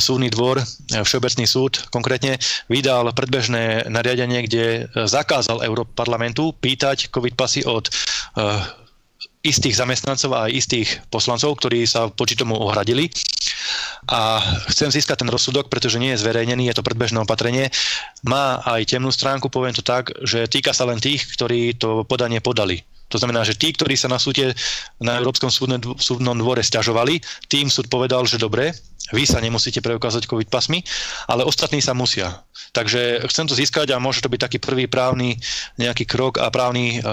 súdny dvor, e, Všeobecný súd konkrétne, vydal predbežné nariadenie, kde zakázal Európarlamentu pýtať COVID pasy od uh, istých zamestnancov a aj istých poslancov, ktorí sa voči tomu ohradili. A chcem získať ten rozsudok, pretože nie je zverejnený, je to predbežné opatrenie. Má aj temnú stránku, poviem to tak, že týka sa len tých, ktorí to podanie podali. To znamená, že tí, ktorí sa na súde na Európskom súdnom dvore stiažovali, tým súd povedal, že dobre, vy sa nemusíte preukázať COVID pasmi, ale ostatní sa musia. Takže chcem to získať a môže to byť taký prvý právny nejaký krok a právny e,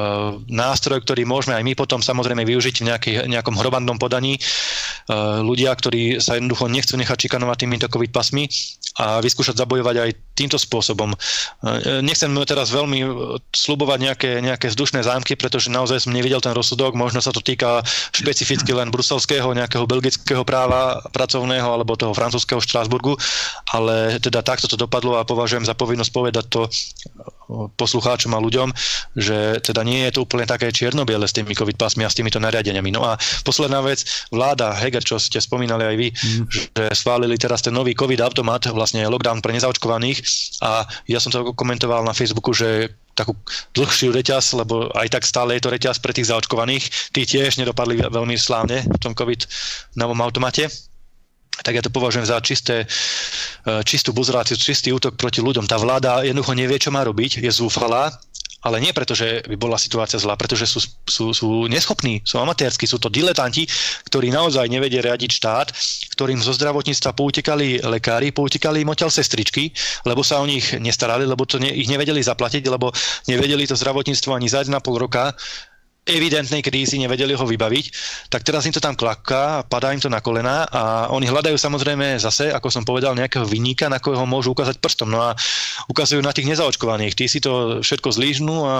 nástroj, ktorý môžeme aj my potom samozrejme využiť v nejaký, nejakom hrobandnom podaní. E, ľudia, ktorí sa jednoducho nechcú nechať čikanovať týmito COVID pasmi a vyskúšať zabojovať aj týmto spôsobom. E, nechcem teraz veľmi slubovať nejaké, nejaké vzdušné zámky, pretože naozaj som nevidel ten rozsudok, možno sa to týka špecificky len bruselského, nejakého belgického práva pracovného alebo toho francúzského Štrásburgu, ale teda takto to dopadlo a považujem za povinnosť povedať to poslucháčom a ľuďom, že teda nie je to úplne také čiernobiele s tými COVID pásmi a s týmito nariadeniami. No a posledná vec, vláda Heger, čo ste spomínali aj vy, mm. že schválili teraz ten nový COVID automat, vlastne lockdown pre nezaočkovaných a ja som to komentoval na Facebooku, že takú dlhšiu reťaz, lebo aj tak stále je to reťaz pre tých zaočkovaných. Tí tiež nedopadli veľmi slávne v tom COVID novom automate tak ja to považujem za čisté, e, čistú buzráciu, čistý útok proti ľuďom. Tá vláda jednoducho nevie, čo má robiť, je zúfalá, ale nie preto, že by bola situácia zlá, pretože sú, sú, sú neschopní, sú amatérsky, sú to diletanti, ktorí naozaj nevedia riadiť štát, ktorým zo zdravotníctva poutekali lekári, poutekali im odtiaľ sestričky, lebo sa o nich nestarali, lebo to ne, ich nevedeli zaplatiť, lebo nevedeli to zdravotníctvo ani za na pol roka evidentnej krízy, nevedeli ho vybaviť, tak teraz im to tam klakká, padá im to na kolena a oni hľadajú samozrejme zase, ako som povedal, nejakého vyníka, na koho môžu ukázať prstom. No a ukazujú na tých nezaočkovaných. Tí si to všetko zlížnú a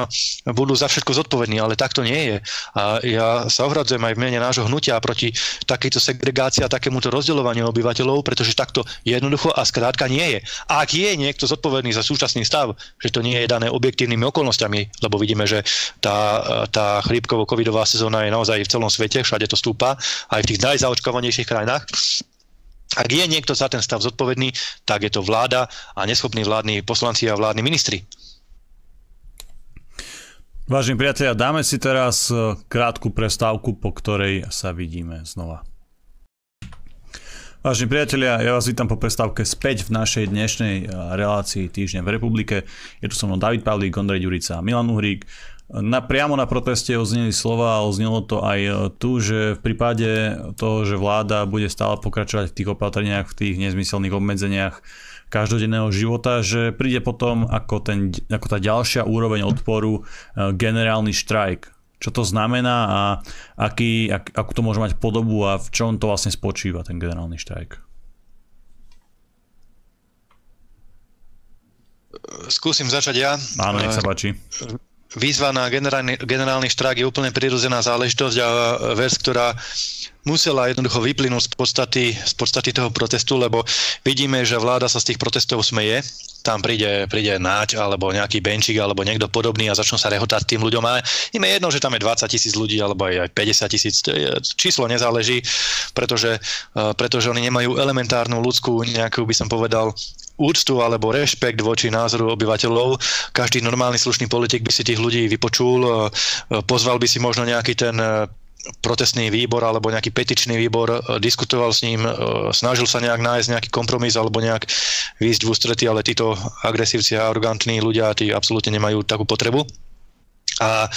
budú za všetko zodpovední, ale tak to nie je. A ja sa ohradzujem aj v mene nášho hnutia proti takejto segregácii a takémuto rozdeľovaniu obyvateľov, pretože takto jednoducho a skrátka nie je. A ak je niekto zodpovedný za súčasný stav, že to nie je dané objektívnymi okolnostiami, lebo vidíme, že tá, tá chrípkovo-covidová sezóna je naozaj v celom svete, všade to stúpa, aj v tých najzaočkovanejších krajinách. Ak je niekto za ten stav zodpovedný, tak je to vláda a neschopní vládni poslanci a vládni ministri. Vážení priatelia, dáme si teraz e, krátku prestávku, po ktorej sa vidíme znova. Vážení priatelia, ja vás vítam po prestávke späť v našej dnešnej e, relácii Týždeň v republike. Je tu so mnou David Pavlík, Ondrej Ďurica a Milan Uhrík. Na, priamo na proteste ozneli slova a oznelo to aj e, tu, že v prípade toho, že vláda bude stále pokračovať v tých opatreniach, v tých nezmyselných obmedzeniach každodenného života, že príde potom ako, ten, ako tá ďalšia úroveň odporu e, generálny štrajk. Čo to znamená a aký, ak, akú to môže mať podobu a v čom to vlastne spočíva ten generálny štrajk? Skúsim začať ja. Áno, nech sa páči výzva na generálny, generálny štrák je úplne prirodzená záležitosť a vec, ktorá musela jednoducho vyplynúť z podstaty, z podstaty toho protestu, lebo vidíme, že vláda sa z tých protestov smeje. Tam príde, príde náť alebo nejaký benčík alebo niekto podobný a začnú sa rehotať tým ľuďom. A im je jedno, že tam je 20 tisíc ľudí alebo aj 50 tisíc. Číslo nezáleží, pretože, pretože oni nemajú elementárnu ľudskú nejakú, by som povedal, úctu alebo rešpekt voči názoru obyvateľov. Každý normálny slušný politik by si tých ľudí vypočul, e, pozval by si možno nejaký ten e, protestný výbor alebo nejaký petičný výbor, e, diskutoval s ním, snažil sa nejak nájsť nejaký kompromis alebo nejak výjsť v ústrety, ale títo agresívci a arrogantní ľudia, tí absolútne nemajú takú potrebu. A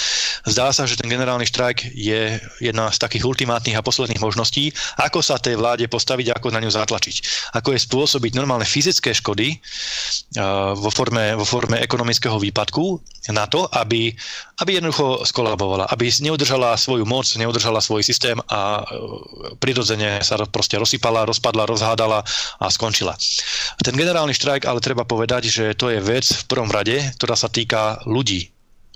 zdá sa, že ten generálny štrajk je jedna z takých ultimátnych a posledných možností, ako sa tej vláde postaviť, ako na ňu zatlačiť. Ako je spôsobiť normálne fyzické škody vo forme, vo forme ekonomického výpadku na to, aby, aby jednoducho skolabovala, aby neudržala svoju moc, neudržala svoj systém a prirodzene sa proste rozsypala, rozpadla, rozhádala a skončila. Ten generálny štrajk ale treba povedať, že to je vec v prvom rade, ktorá sa týka ľudí,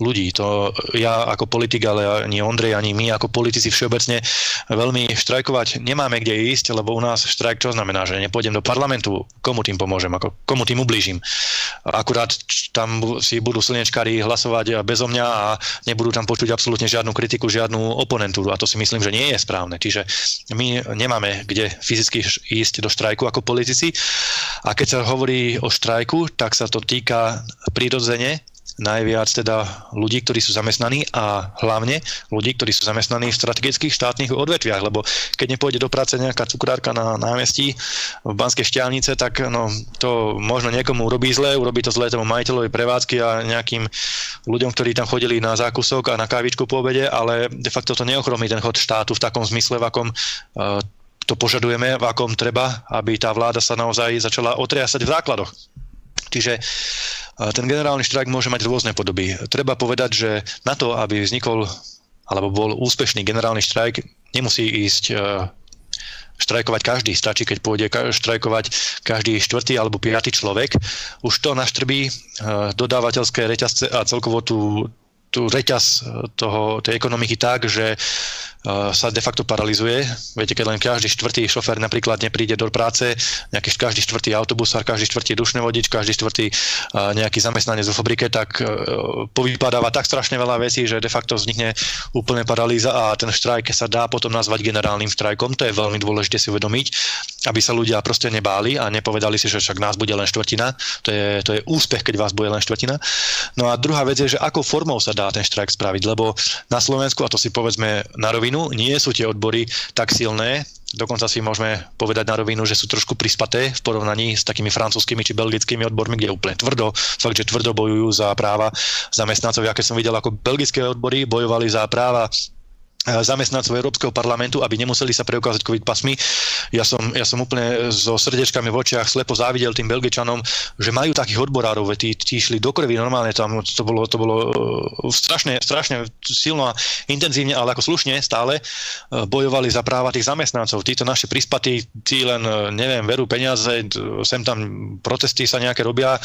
ľudí. To ja ako politik, ale ani Ondrej, ani my ako politici všeobecne veľmi štrajkovať nemáme kde ísť, lebo u nás štrajk čo znamená, že nepôjdem do parlamentu, komu tým pomôžem, ako, komu tým ublížim. Akurát tam si budú slnečkári hlasovať bezo mňa a nebudú tam počuť absolútne žiadnu kritiku, žiadnu oponentúru a to si myslím, že nie je správne. Čiže my nemáme kde fyzicky ísť do štrajku ako politici a keď sa hovorí o štrajku, tak sa to týka prirodzene najviac teda ľudí, ktorí sú zamestnaní a hlavne ľudí, ktorí sú zamestnaní v strategických štátnych odvetviach, lebo keď nepôjde do práce nejaká cukrárka na námestí v Banskej šťavnice, tak no, to možno niekomu urobí zle, urobí to zle tomu majiteľovi prevádzky a nejakým ľuďom, ktorí tam chodili na zákusok a na kávičku po obede, ale de facto to neochromí ten chod štátu v takom zmysle, v akom uh, to požadujeme, v akom treba, aby tá vláda sa naozaj začala otriasať v základoch. Čiže ten generálny štrajk môže mať rôzne podoby. Treba povedať, že na to, aby vznikol alebo bol úspešný generálny štrajk, nemusí ísť e, štrajkovať každý. Stačí, keď pôjde štrajkovať každý štvrtý alebo piatý človek. Už to naštrbí e, dodávateľské reťazce a celkovo tú, tú reťaz toho, tej ekonomiky tak, že sa de facto paralizuje. Viete, keď len každý štvrtý šofer napríklad nepríde do práce, nejaký každý štvrtý autobusár, každý štvrtý dušný vodič, každý štvrtý nejaký zamestnanec vo fabrike, tak povypadáva tak strašne veľa vecí, že de facto vznikne úplne paralýza a ten štrajk sa dá potom nazvať generálnym štrajkom. To je veľmi dôležité si uvedomiť, aby sa ľudia proste nebáli a nepovedali si, že však nás bude len štvrtina. To je, to je úspech, keď vás bude len štvrtina. No a druhá vec je, že akou formou sa dá ten štrajk spraviť, lebo na Slovensku, a to si povedzme na rovinu, rovinu, nie sú tie odbory tak silné, dokonca si môžeme povedať na rovinu, že sú trošku prispaté v porovnaní s takými francúzskými či belgickými odbormi, kde úplne tvrdo, fakt, že tvrdo bojujú za práva zamestnancov. Ja keď som videl, ako belgické odbory bojovali za práva zamestnancov Európskeho parlamentu, aby nemuseli sa preukázať COVID pasmi. Ja som, ja som úplne so srdečkami v očiach slepo závidel tým Belgičanom, že majú takých odborárov, tí, tí išli do krvi normálne, tam to bolo, to bolo uh, strašne, strašne silno a intenzívne, ale ako slušne stále uh, bojovali za práva tých zamestnancov. Títo naši prispatí, tí len, neviem, verú peniaze, sem tam protesty sa nejaké robia,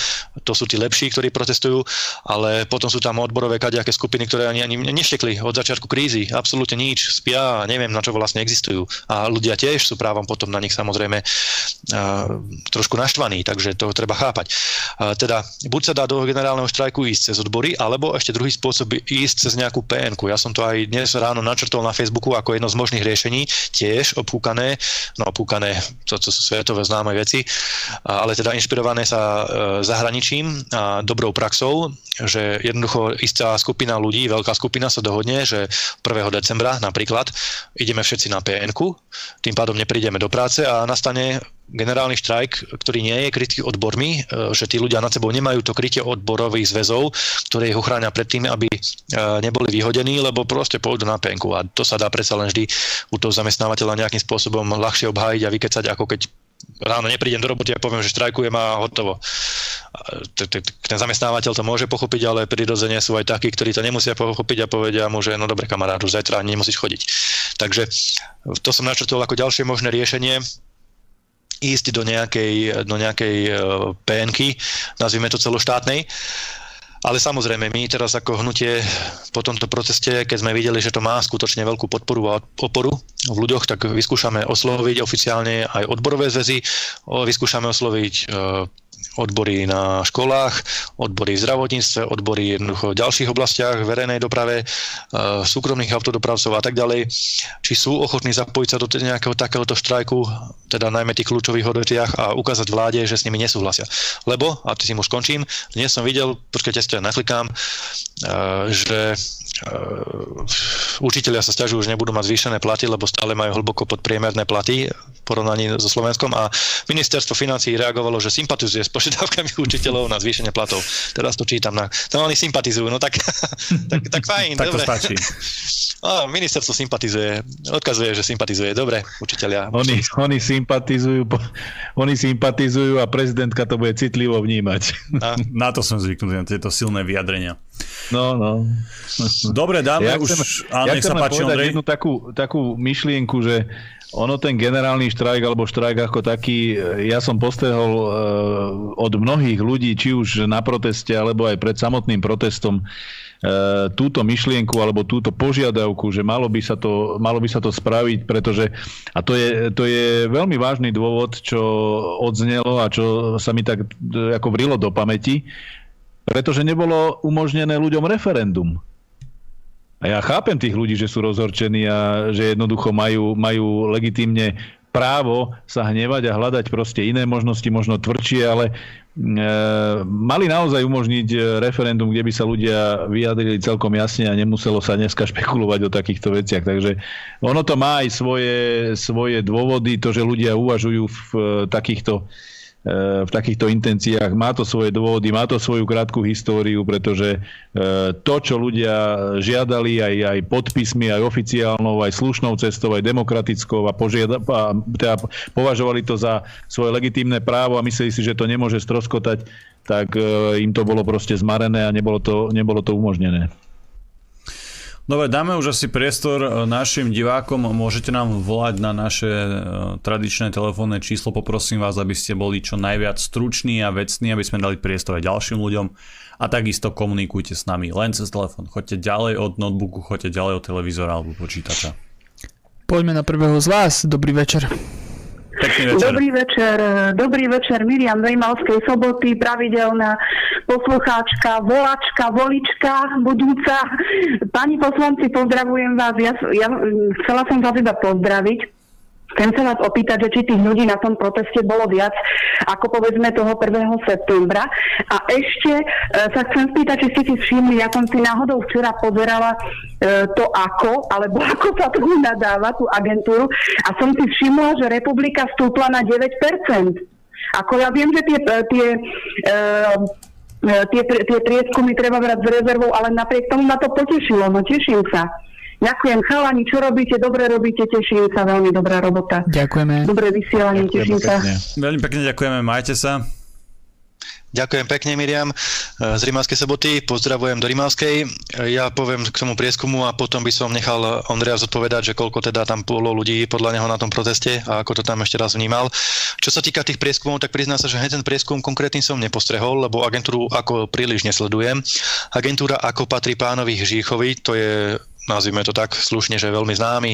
to sú tí lepší, ktorí protestujú, ale potom sú tam odborové kadejaké skupiny, ktoré ani, ani neštekli od začiatku krízy. Absolútne absolútne nič, spia a neviem, na čo vlastne existujú. A ľudia tiež sú právom potom na nich samozrejme trošku naštvaní, takže to treba chápať. Teda buď sa dá do generálneho štrajku ísť cez odbory, alebo ešte druhý spôsob ísť cez nejakú pn Ja som to aj dnes ráno načrtol na Facebooku ako jedno z možných riešení, tiež opúkané, no opúkané, to, to sú svetové známe veci, ale teda inšpirované sa e, zahraničím a dobrou praxou, že jednoducho istá skupina ľudí, veľká skupina sa dohodne, že 1. decembra napríklad. Ideme všetci na pn tým pádom neprídeme do práce a nastane generálny štrajk, ktorý nie je krytý odbormi, e, že tí ľudia nad sebou nemajú to krytie odborových zväzov, ktoré ich ochránia pred tým, aby e, neboli vyhodení, lebo proste pôjdu na penku a to sa dá predsa len vždy u toho zamestnávateľa nejakým spôsobom ľahšie obhájiť a vykecať, ako keď ráno neprídem do roboty a poviem, že štrajkujem a hotovo. Ten zamestnávateľ to môže pochopiť, ale prirodzene sú aj takí, ktorí to nemusia pochopiť a povedia mu, že no dobre kamarádu, zajtra nemusíš chodiť. Takže to som načrtol ako ďalšie možné riešenie ísť do nejakej, do nejakej e, PNky, nazvime to celoštátnej. Ale samozrejme, my teraz ako hnutie po tomto proceste, keď sme videli, že to má skutočne veľkú podporu a oporu v ľuďoch, tak vyskúšame osloviť oficiálne aj odborové zväzy, vyskúšame osloviť e, odbory na školách, odbory v zdravotníctve, odbory jednoducho v ďalších oblastiach, verejnej doprave, e, súkromných autodopravcov a tak ďalej, či sú ochotní zapojiť sa do nejakého takéhoto štrajku, teda najmä tých kľúčových odvetviach a ukázať vláde, že s nimi nesúhlasia. Lebo, a si už končím, dnes som videl, počkajte, ste naklikám, e, že Uh, učiteľia sa stiažujú, že nebudú mať zvýšené platy, lebo stále majú hlboko podpriemerné platy v porovnaní so Slovenskom a ministerstvo financí reagovalo, že sympatizuje s požiadavkami učiteľov na zvýšenie platov. Teraz to čítam na... To oni sympatizujú, no tak, tak, tak fajn, tak dobre. to stačí. Ministerstvo sympatizuje, odkazuje, že sympatizuje. Dobre, učiteľia. Oni, oni, sympatizujú, oni sympatizujú a prezidentka to bude citlivo vnímať. A? Na to som zvyknutý, na tieto silné vyjadrenia. No, no. Dobre, dáme ja už... Chcem, áno, ja nech sa páči, Andrej. jednu takú, takú myšlienku, že ono ten generálny štrajk alebo štrajk ako taký, ja som postehol uh, od mnohých ľudí, či už na proteste alebo aj pred samotným protestom, uh, túto myšlienku alebo túto požiadavku, že malo by sa to, malo by sa to spraviť, pretože, a to je, to je veľmi vážny dôvod, čo odznelo a čo sa mi tak ako vrilo do pamäti, pretože nebolo umožnené ľuďom referendum. A ja chápem tých ľudí, že sú rozhorčení a že jednoducho majú, majú legitímne právo sa hnevať a hľadať proste iné možnosti, možno tvrdšie, ale e, mali naozaj umožniť referendum, kde by sa ľudia vyjadrili celkom jasne a nemuselo sa dneska špekulovať o takýchto veciach. Takže ono to má aj svoje, svoje dôvody, to, že ľudia uvažujú v e, takýchto E, v takýchto intenciách. Má to svoje dôvody, má to svoju krátku históriu, pretože e, to, čo ľudia žiadali aj, aj podpismi, aj oficiálnou, aj slušnou cestou, aj demokratickou a, požiada, a teda považovali to za svoje legitímne právo a mysleli si, že to nemôže stroskotať, tak e, im to bolo proste zmarené a nebolo to, nebolo to umožnené. Dobre, dáme už asi priestor e, našim divákom. Môžete nám volať na naše e, tradičné telefónne číslo. Poprosím vás, aby ste boli čo najviac struční a vecní, aby sme dali priestor aj ďalším ľuďom. A takisto komunikujte s nami len cez telefón. Choďte ďalej od notebooku, choďte ďalej od televízora alebo počítača. Poďme na prvého z vás. Dobrý večer. Večer. Dobrý večer, dobrý večer, Miriam Vejmalskej soboty, pravidelná poslucháčka, volačka, volička, budúca. Pani poslanci, pozdravujem vás. Ja, ja chcela som vás iba pozdraviť Chcem sa vás opýtať, že či tých ľudí na tom proteste bolo viac ako povedzme toho 1. septembra. A ešte e, sa chcem spýtať, či ste si všimli, ja som si náhodou včera pozerala e, to ako, alebo ako sa tu nadáva, tú agentúru, a som si všimla, že republika stúpla na 9%. Ako ja viem, že tie, e, tie e, e, tie, tie prieskumy treba brať s rezervou, ale napriek tomu ma to potešilo, no teším sa. Ďakujem chalani, čo robíte, dobre robíte, teším sa, veľmi dobrá robota. Ďakujeme. Dobré vysielanie, teším sa. Veľmi pekne ďakujeme, majte sa. Ďakujem pekne, Miriam. Z Rimavskej soboty pozdravujem do Rimavskej. Ja poviem k tomu prieskumu a potom by som nechal Ondreja zodpovedať, že koľko teda tam bolo ľudí podľa neho na tom proteste a ako to tam ešte raz vnímal. Čo sa týka tých prieskumov, tak prizná sa, že ten prieskum konkrétny som nepostrehol, lebo agentúru ako príliš nesledujem. Agentúra ako patrí pánovi Žíchovi, to je nazvime to tak slušne, že veľmi známy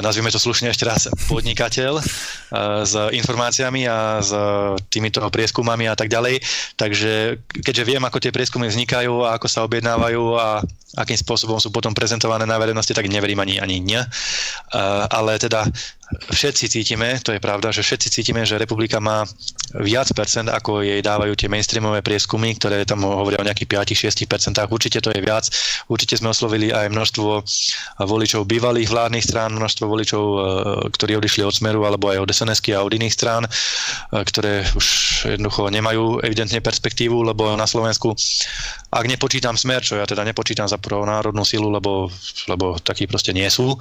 nazvime to slušne ešte raz podnikateľ eh, s informáciami a s týmito prieskumami a tak ďalej. Takže keďže viem, ako tie prieskumy vznikajú a ako sa objednávajú a akým spôsobom sú potom prezentované na verejnosti, tak neverím ani, ani nie. Eh, ale teda všetci cítime, to je pravda, že všetci cítime, že republika má viac percent, ako jej dávajú tie mainstreamové prieskumy, ktoré tam hovoria o nejakých 5-6 percentách. Určite to je viac. Určite sme oslovili aj množstvo voličov bývalých vládnych strán, množstvo voličov, e, ktorí odišli od Smeru alebo aj od sns a od iných strán, e, ktoré už jednoducho nemajú evidentne perspektívu, lebo na Slovensku, ak nepočítam Smer, čo ja teda nepočítam za národnú silu, lebo, lebo takí proste nie sú,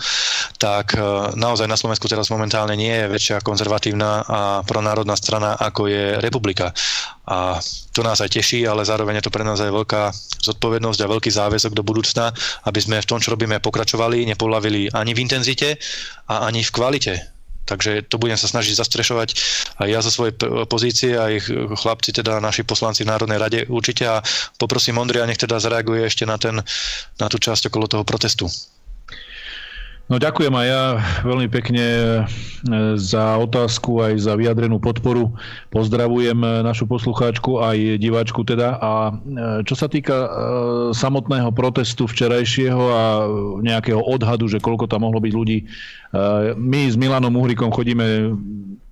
tak e, naozaj na Slovensku teraz momentálne nie je väčšia konzervatívna a pronárodná strana, ako je republika. A to nás aj teší, ale zároveň je to pre nás aj veľká zodpovednosť a veľký záväzok do budúcna, aby sme v tom, čo robíme, pokračovali, nepolavili ani v intenzite a ani v kvalite. Takže to budem sa snažiť zastrešovať aj ja zo svojej pozície, aj chlapci, teda naši poslanci v Národnej rade určite a poprosím Ondria, nech teda zareaguje ešte na, ten, na tú časť okolo toho protestu. No ďakujem aj ja veľmi pekne e, za otázku, aj za vyjadrenú podporu. Pozdravujem e, našu poslucháčku, aj diváčku teda. A e, čo sa týka samotného protestu včerajšieho a nejakého odhadu, že koľko tam mohlo byť ľudí, my s Milanom Uhrikom chodíme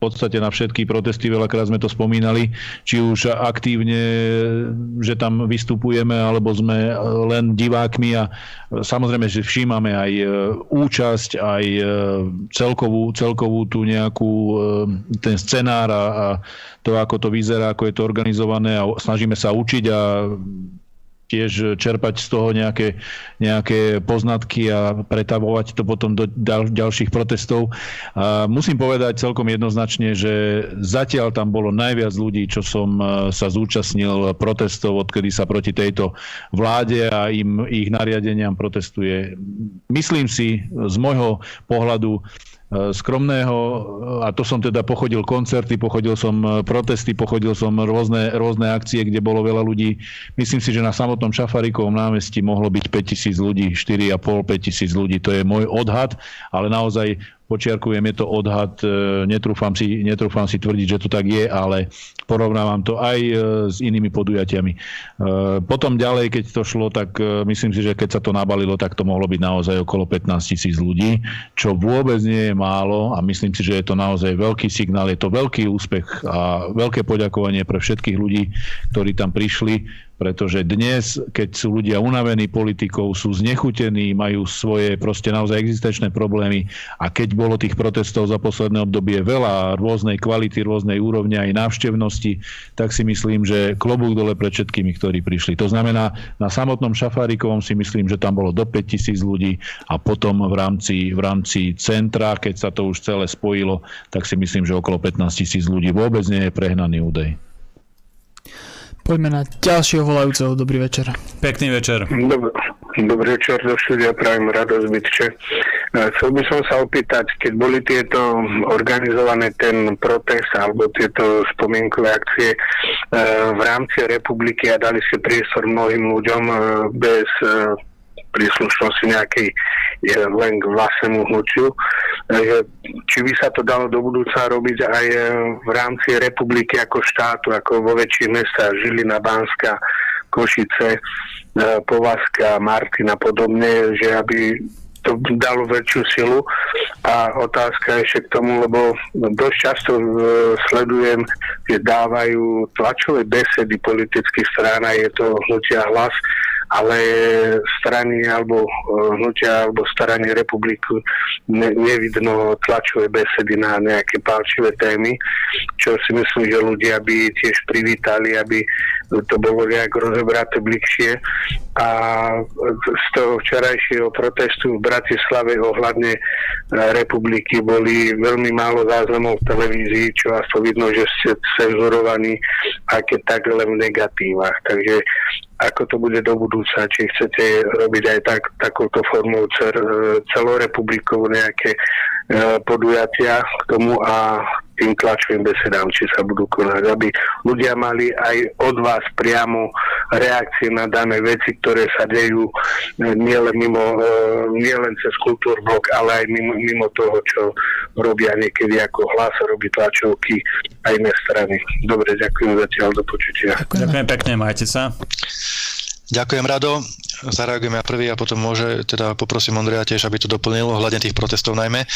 podstate na všetky protesty, veľakrát sme to spomínali, či už aktívne, že tam vystupujeme, alebo sme len divákmi a samozrejme, že všímame aj e, účasť, aj e, celkovú, celkovú tú nejakú ten scenár a, a to, ako to vyzerá, ako je to organizované a snažíme sa učiť a tiež čerpať z toho nejaké, nejaké poznatky a pretavovať to potom do ďal, ďalších protestov. A musím povedať celkom jednoznačne, že zatiaľ tam bolo najviac ľudí, čo som e, sa zúčastnil protestov, odkedy sa proti tejto vláde a im, ich nariadeniam protestuje. Myslím si z môjho pohľadu, skromného, a to som teda pochodil koncerty, pochodil som protesty, pochodil som rôzne, rôzne akcie, kde bolo veľa ľudí. Myslím si, že na samotnom Šafarikovom námestí mohlo byť 5000 ľudí, 4,5-5 tisíc ľudí. To je môj odhad, ale naozaj počiarkujem, je to odhad, e, netrúfam si, netrúfam si tvrdiť, že to tak je, ale porovnávam to aj e, s inými podujatiami. E, potom ďalej, keď to šlo, tak myslím si, že keď sa to nabalilo, tak to mohlo byť naozaj okolo 15 tisíc ľudí, čo vôbec nie je málo a myslím si, že je to naozaj veľký signál, je to veľký úspech a veľké poďakovanie pre všetkých ľudí, ktorí tam prišli pretože dnes, keď sú ľudia unavení politikou, sú znechutení, majú svoje proste naozaj existenčné problémy a keď bolo tých protestov za posledné obdobie veľa, rôznej kvality, rôznej úrovne aj návštevnosti, tak si myslím, že klobúk dole pred všetkými, ktorí prišli. To znamená, na samotnom Šafárikovom si myslím, že tam bolo do 5000 ľudí a potom v rámci, v rámci centra, keď sa to už celé spojilo, tak si myslím, že okolo 15 tisíc ľudí vôbec nie je prehnaný údej. Poďme na ďalšieho volajúceho. Dobrý večer. Pekný večer. Dobrý, dobrý večer do štúdia, prajem radosť bytče. E, chcel by som sa opýtať, keď boli tieto organizované ten protest alebo tieto spomienkové akcie e, v rámci republiky a dali si priestor mnohým ľuďom e, bez príslušnosti nejakej len k vlastnému hnutiu. Či by sa to dalo do budúca robiť aj e, v rámci republiky ako štátu, ako vo väčších mestách Žilina, Banska, Košice, e, Povazka, Martina podobne, že aby to dalo väčšiu silu. A otázka ešte k tomu, lebo dosť často e, sledujem, že dávajú tlačové besedy politických strán a je to hnutia hlas ale strany alebo e, hnutia alebo staranie republiky ne, nevidno tlačové besedy na nejaké palčivé témy, čo si myslím, že ľudia by tiež privítali, aby to bolo nejak rozobraté bližšie. A z toho včerajšieho protestu v Bratislave ohľadne e, republiky boli veľmi málo záznamov v televízii, čo vás to vidno, že ste cenzurovaní, keď tak len v negatívach. Takže ako to bude do budúca, či chcete robiť aj tak, takouto formou celorepublikovú nejaké e, podujatia k tomu a tým tlačovým besedám, či sa budú konať, aby ľudia mali aj od vás priamo reakcie na dané veci, ktoré sa dejú e, nielen mimo, e, nielen cez kultúrblok, ale aj mimo, mimo toho, čo robia niekedy ako hlas, robí tlačovky aj iné strany. Dobre, ďakujem zatiaľ do počutia. Ďakujem pekne, majte sa. Ďakujem rado. Zareagujem ja prvý a potom môže, teda poprosím Ondreja tiež, aby to doplnil ohľadne tých protestov najmä.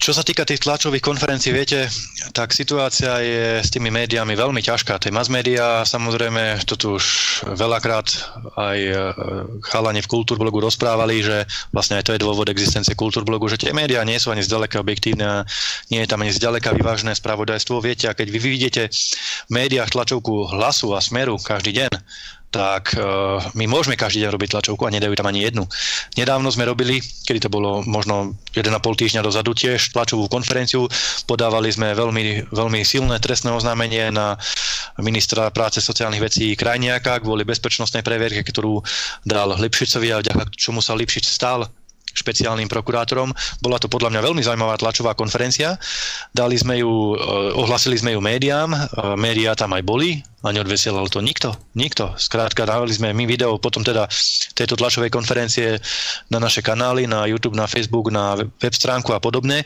Čo sa týka tých tlačových konferencií, viete, tak situácia je s tými médiami veľmi ťažká. Tie mass médiá, samozrejme, to tu už veľakrát aj e, chalani v kultúrblogu rozprávali, že vlastne aj to je dôvod existencie kultúrblogu, že tie médiá nie sú ani zďaleka objektívne a nie je tam ani zďaleka vyvážené spravodajstvo. Viete, a keď vy vidíte v médiách tlačovku hlasu a smeru každý deň, tak uh, my môžeme každý deň robiť tlačovku a nedajú tam ani jednu. Nedávno sme robili, kedy to bolo možno 1,5 týždňa dozadu tiež tlačovú konferenciu, podávali sme veľmi, veľmi silné trestné oznámenie na ministra práce sociálnych vecí Krajniaka kvôli bezpečnostnej previerke, ktorú dal Lipšicovi a vďaka čomu sa Lipšic stal špeciálnym prokurátorom. Bola to podľa mňa veľmi zaujímavá tlačová konferencia. Dali sme ju, eh, ohlasili sme ju médiám, eh, médiá tam aj boli a neodvesielal to nikto. Nikto. Skrátka dávali sme my video potom teda tejto tlačovej konferencie na naše kanály, na YouTube, na Facebook, na web stránku a podobne,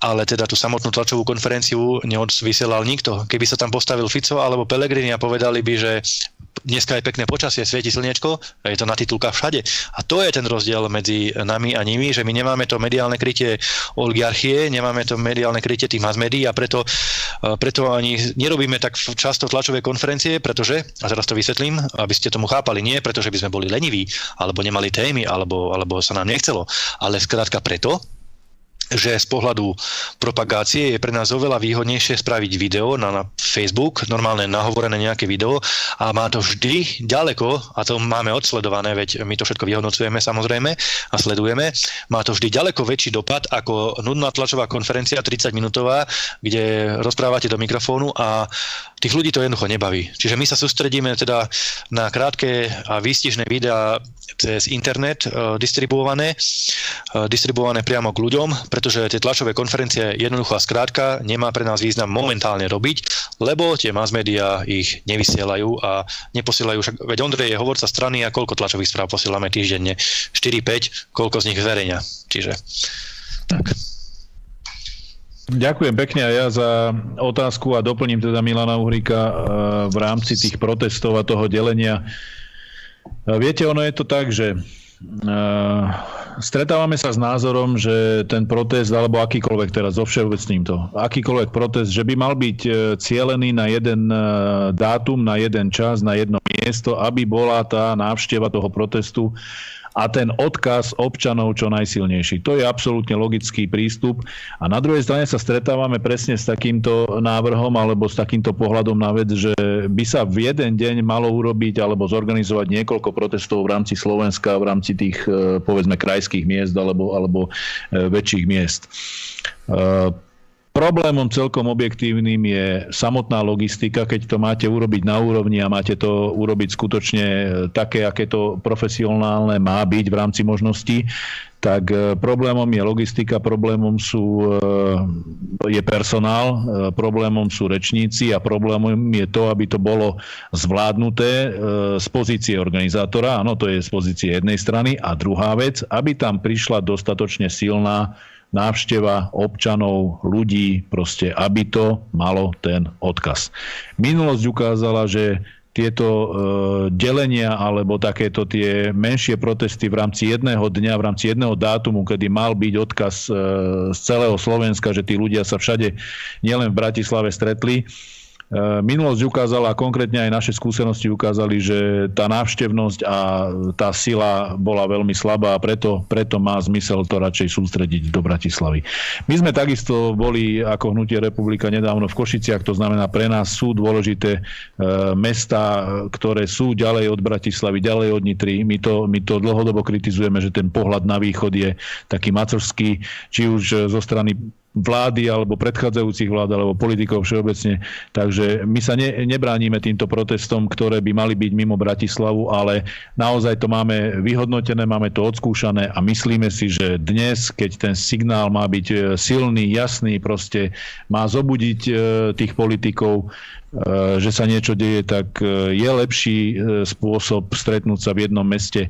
ale teda tú samotnú tlačovú konferenciu neodvysielal nikto. Keby sa tam postavil Fico alebo Pelegrini a povedali by, že dneska je pekné počasie, svieti slniečko, je to na titulkách všade. A to je ten rozdiel medzi nami a nimi, že my nemáme to mediálne krytie oligarchie, nemáme to mediálne krytie tých mass médií a preto, preto ani nerobíme tak často tlačové konferencie, pretože, a teraz to vysvetlím, aby ste tomu chápali, nie preto, že by sme boli leniví, alebo nemali témy, alebo, alebo sa nám nechcelo, ale skrátka preto, že z pohľadu propagácie je pre nás oveľa výhodnejšie spraviť video na, na Facebook, normálne nahovorené nejaké video a má to vždy ďaleko, a to máme odsledované, veď my to všetko vyhodnocujeme samozrejme a sledujeme, má to vždy ďaleko väčší dopad ako nudná tlačová konferencia 30 minútová, kde rozprávate do mikrofónu a tých ľudí to jednoducho nebaví. Čiže my sa sústredíme teda na krátke a výstižné videá cez internet distribuované, distribuované priamo k ľuďom, pretože tie tlačové konferencie jednoducho a skrátka nemá pre nás význam momentálne robiť, lebo tie mass media ich nevysielajú a neposielajú, však, veď Ondrej je hovorca strany a koľko tlačových správ posielame týždenne? 4-5, koľko z nich zverejňa. Čiže tak. Ďakujem pekne aj ja za otázku a doplním teda Milana Uhrika eh, v rámci tých protestov a toho delenia. Eh, viete, ono je to tak, že eh, stretávame sa s názorom, že ten protest, alebo akýkoľvek teraz so všeobecným to, akýkoľvek protest, že by mal byť cielený na jeden dátum, na jeden čas, na jedno miesto, aby bola tá návšteva toho protestu a ten odkaz občanov čo najsilnejší. To je absolútne logický prístup. A na druhej strane sa stretávame presne s takýmto návrhom alebo s takýmto pohľadom na vec, že by sa v jeden deň malo urobiť alebo zorganizovať niekoľko protestov v rámci Slovenska, v rámci tých e, povedzme krajských miest alebo, alebo e, väčších miest. E, Problémom celkom objektívnym je samotná logistika, keď to máte urobiť na úrovni a máte to urobiť skutočne také, aké to profesionálne má byť v rámci možností, tak e, problémom je logistika, problémom sú, e, je personál, e, problémom sú rečníci a problémom je to, aby to bolo zvládnuté z pozície organizátora, áno, to je z pozície jednej strany, a druhá vec, aby tam prišla dostatočne silná návšteva občanov, ľudí, proste, aby to malo ten odkaz. Minulosť ukázala, že tieto e, delenia alebo takéto tie menšie protesty v rámci jedného dňa, v rámci jedného dátumu, kedy mal byť odkaz e, z celého Slovenska, že tí ľudia sa všade nielen v Bratislave stretli, minulosť ukázala, konkrétne aj naše skúsenosti ukázali, že tá návštevnosť a tá sila bola veľmi slabá a preto, preto má zmysel to radšej sústrediť do Bratislavy. My sme takisto boli ako Hnutie republika nedávno v Košiciach, to znamená pre nás sú dôležité e, mesta, ktoré sú ďalej od Bratislavy, ďalej od Nitry. My to, my to dlhodobo kritizujeme, že ten pohľad na východ je taký macerský, či už zo strany vlády alebo predchádzajúcich vlád alebo politikov všeobecne. Takže my sa ne, nebránime týmto protestom, ktoré by mali byť mimo Bratislavu, ale naozaj to máme vyhodnotené, máme to odskúšané a myslíme si, že dnes, keď ten signál má byť e, silný, jasný, proste má zobudiť e, tých politikov, e, že sa niečo deje, tak je lepší spôsob stretnúť sa v jednom meste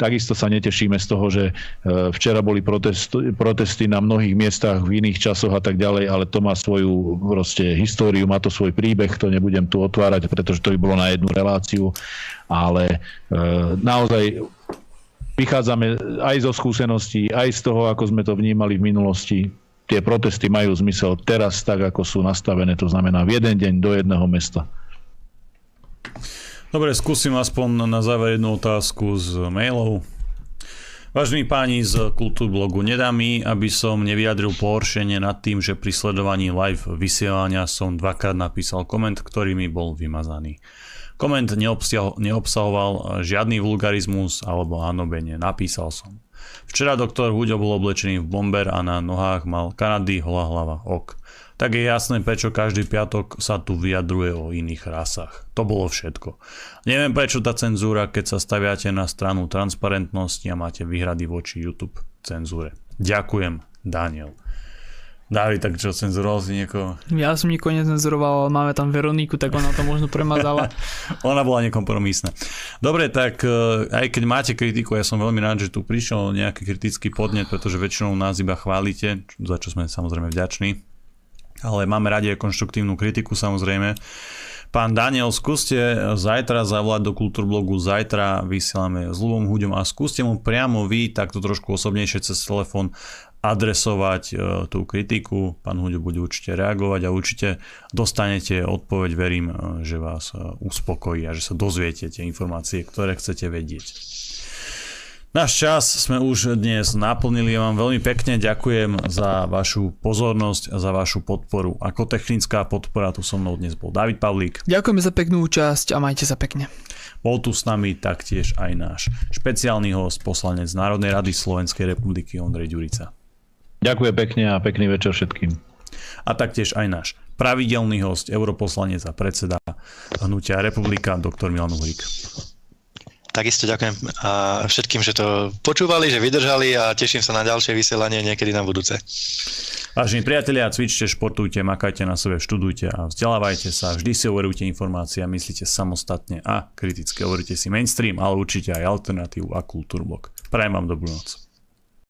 Takisto sa netešíme z toho, že e, včera boli protest, protesty na mnohých miestach v iných časoch a tak ďalej, ale to má svoju proste históriu, má to svoj príbeh, to nebudem tu otvárať, pretože to by bolo na jednu reláciu, ale e, naozaj vychádzame aj zo skúseností, aj z toho, ako sme to vnímali v minulosti. Tie protesty majú zmysel teraz tak, ako sú nastavené, to znamená v jeden deň do jedného mesta. Dobre, skúsim aspoň na záver jednu otázku z mailov. Vážení páni z Kultúrblogu, nedá mi, aby som nevyjadril pohoršenie nad tým, že pri sledovaní live vysielania som dvakrát napísal koment, ktorý mi bol vymazaný. Koment neobsahoval žiadny vulgarizmus alebo hanobenie, napísal som. Včera doktor Huďo bol oblečený v bomber a na nohách mal Kanady, hola hlava, ok tak je jasné, prečo každý piatok sa tu vyjadruje o iných rasách. To bolo všetko. Neviem prečo tá cenzúra, keď sa staviate na stranu transparentnosti a máte výhrady voči YouTube cenzúre. Ďakujem, Daniel. Dávi, tak čo, cenzuroval si niekoho? Ja som nikoho necenzuroval, ale máme tam Veroniku, tak ona to možno premazala. ona bola nekompromisná. Dobre, tak e, aj keď máte kritiku, ja som veľmi rád, že tu prišiel nejaký kritický podnet, pretože väčšinou nás iba chválite, za čo sme samozrejme vďační ale máme radi aj konštruktívnu kritiku samozrejme. Pán Daniel, skúste zajtra zavolať do Kultúrblogu, zajtra vysielame s Lubom Huďom a skúste mu priamo vy takto trošku osobnejšie cez telefón adresovať e, tú kritiku. Pán Huďo bude určite reagovať a určite dostanete odpoveď, verím, e, že vás e, uspokojí a že sa dozviete tie informácie, ktoré chcete vedieť. Náš čas sme už dnes naplnili. Ja vám veľmi pekne ďakujem za vašu pozornosť a za vašu podporu. Ako technická podpora tu so mnou dnes bol David Pavlík. Ďakujeme za peknú účasť a majte sa pekne. Bol tu s nami taktiež aj náš špeciálny host, poslanec Národnej rady Slovenskej republiky Ondrej Ďurica. Ďakujem pekne a pekný večer všetkým. A taktiež aj náš pravidelný host, europoslanec a predseda Hnutia republika, doktor Milan Uhrík. takisto ďakujem a všetkým, že to počúvali, že vydržali a teším sa na ďalšie vysielanie niekedy na budúce. Vážení priatelia, cvičte, športujte, makajte na sebe, študujte a vzdelávajte sa. Vždy si overujte informácie a myslíte samostatne a kriticky. Overujte si mainstream, ale určite aj alternatívu a kultúrblok. Prajem vám dobrú noc.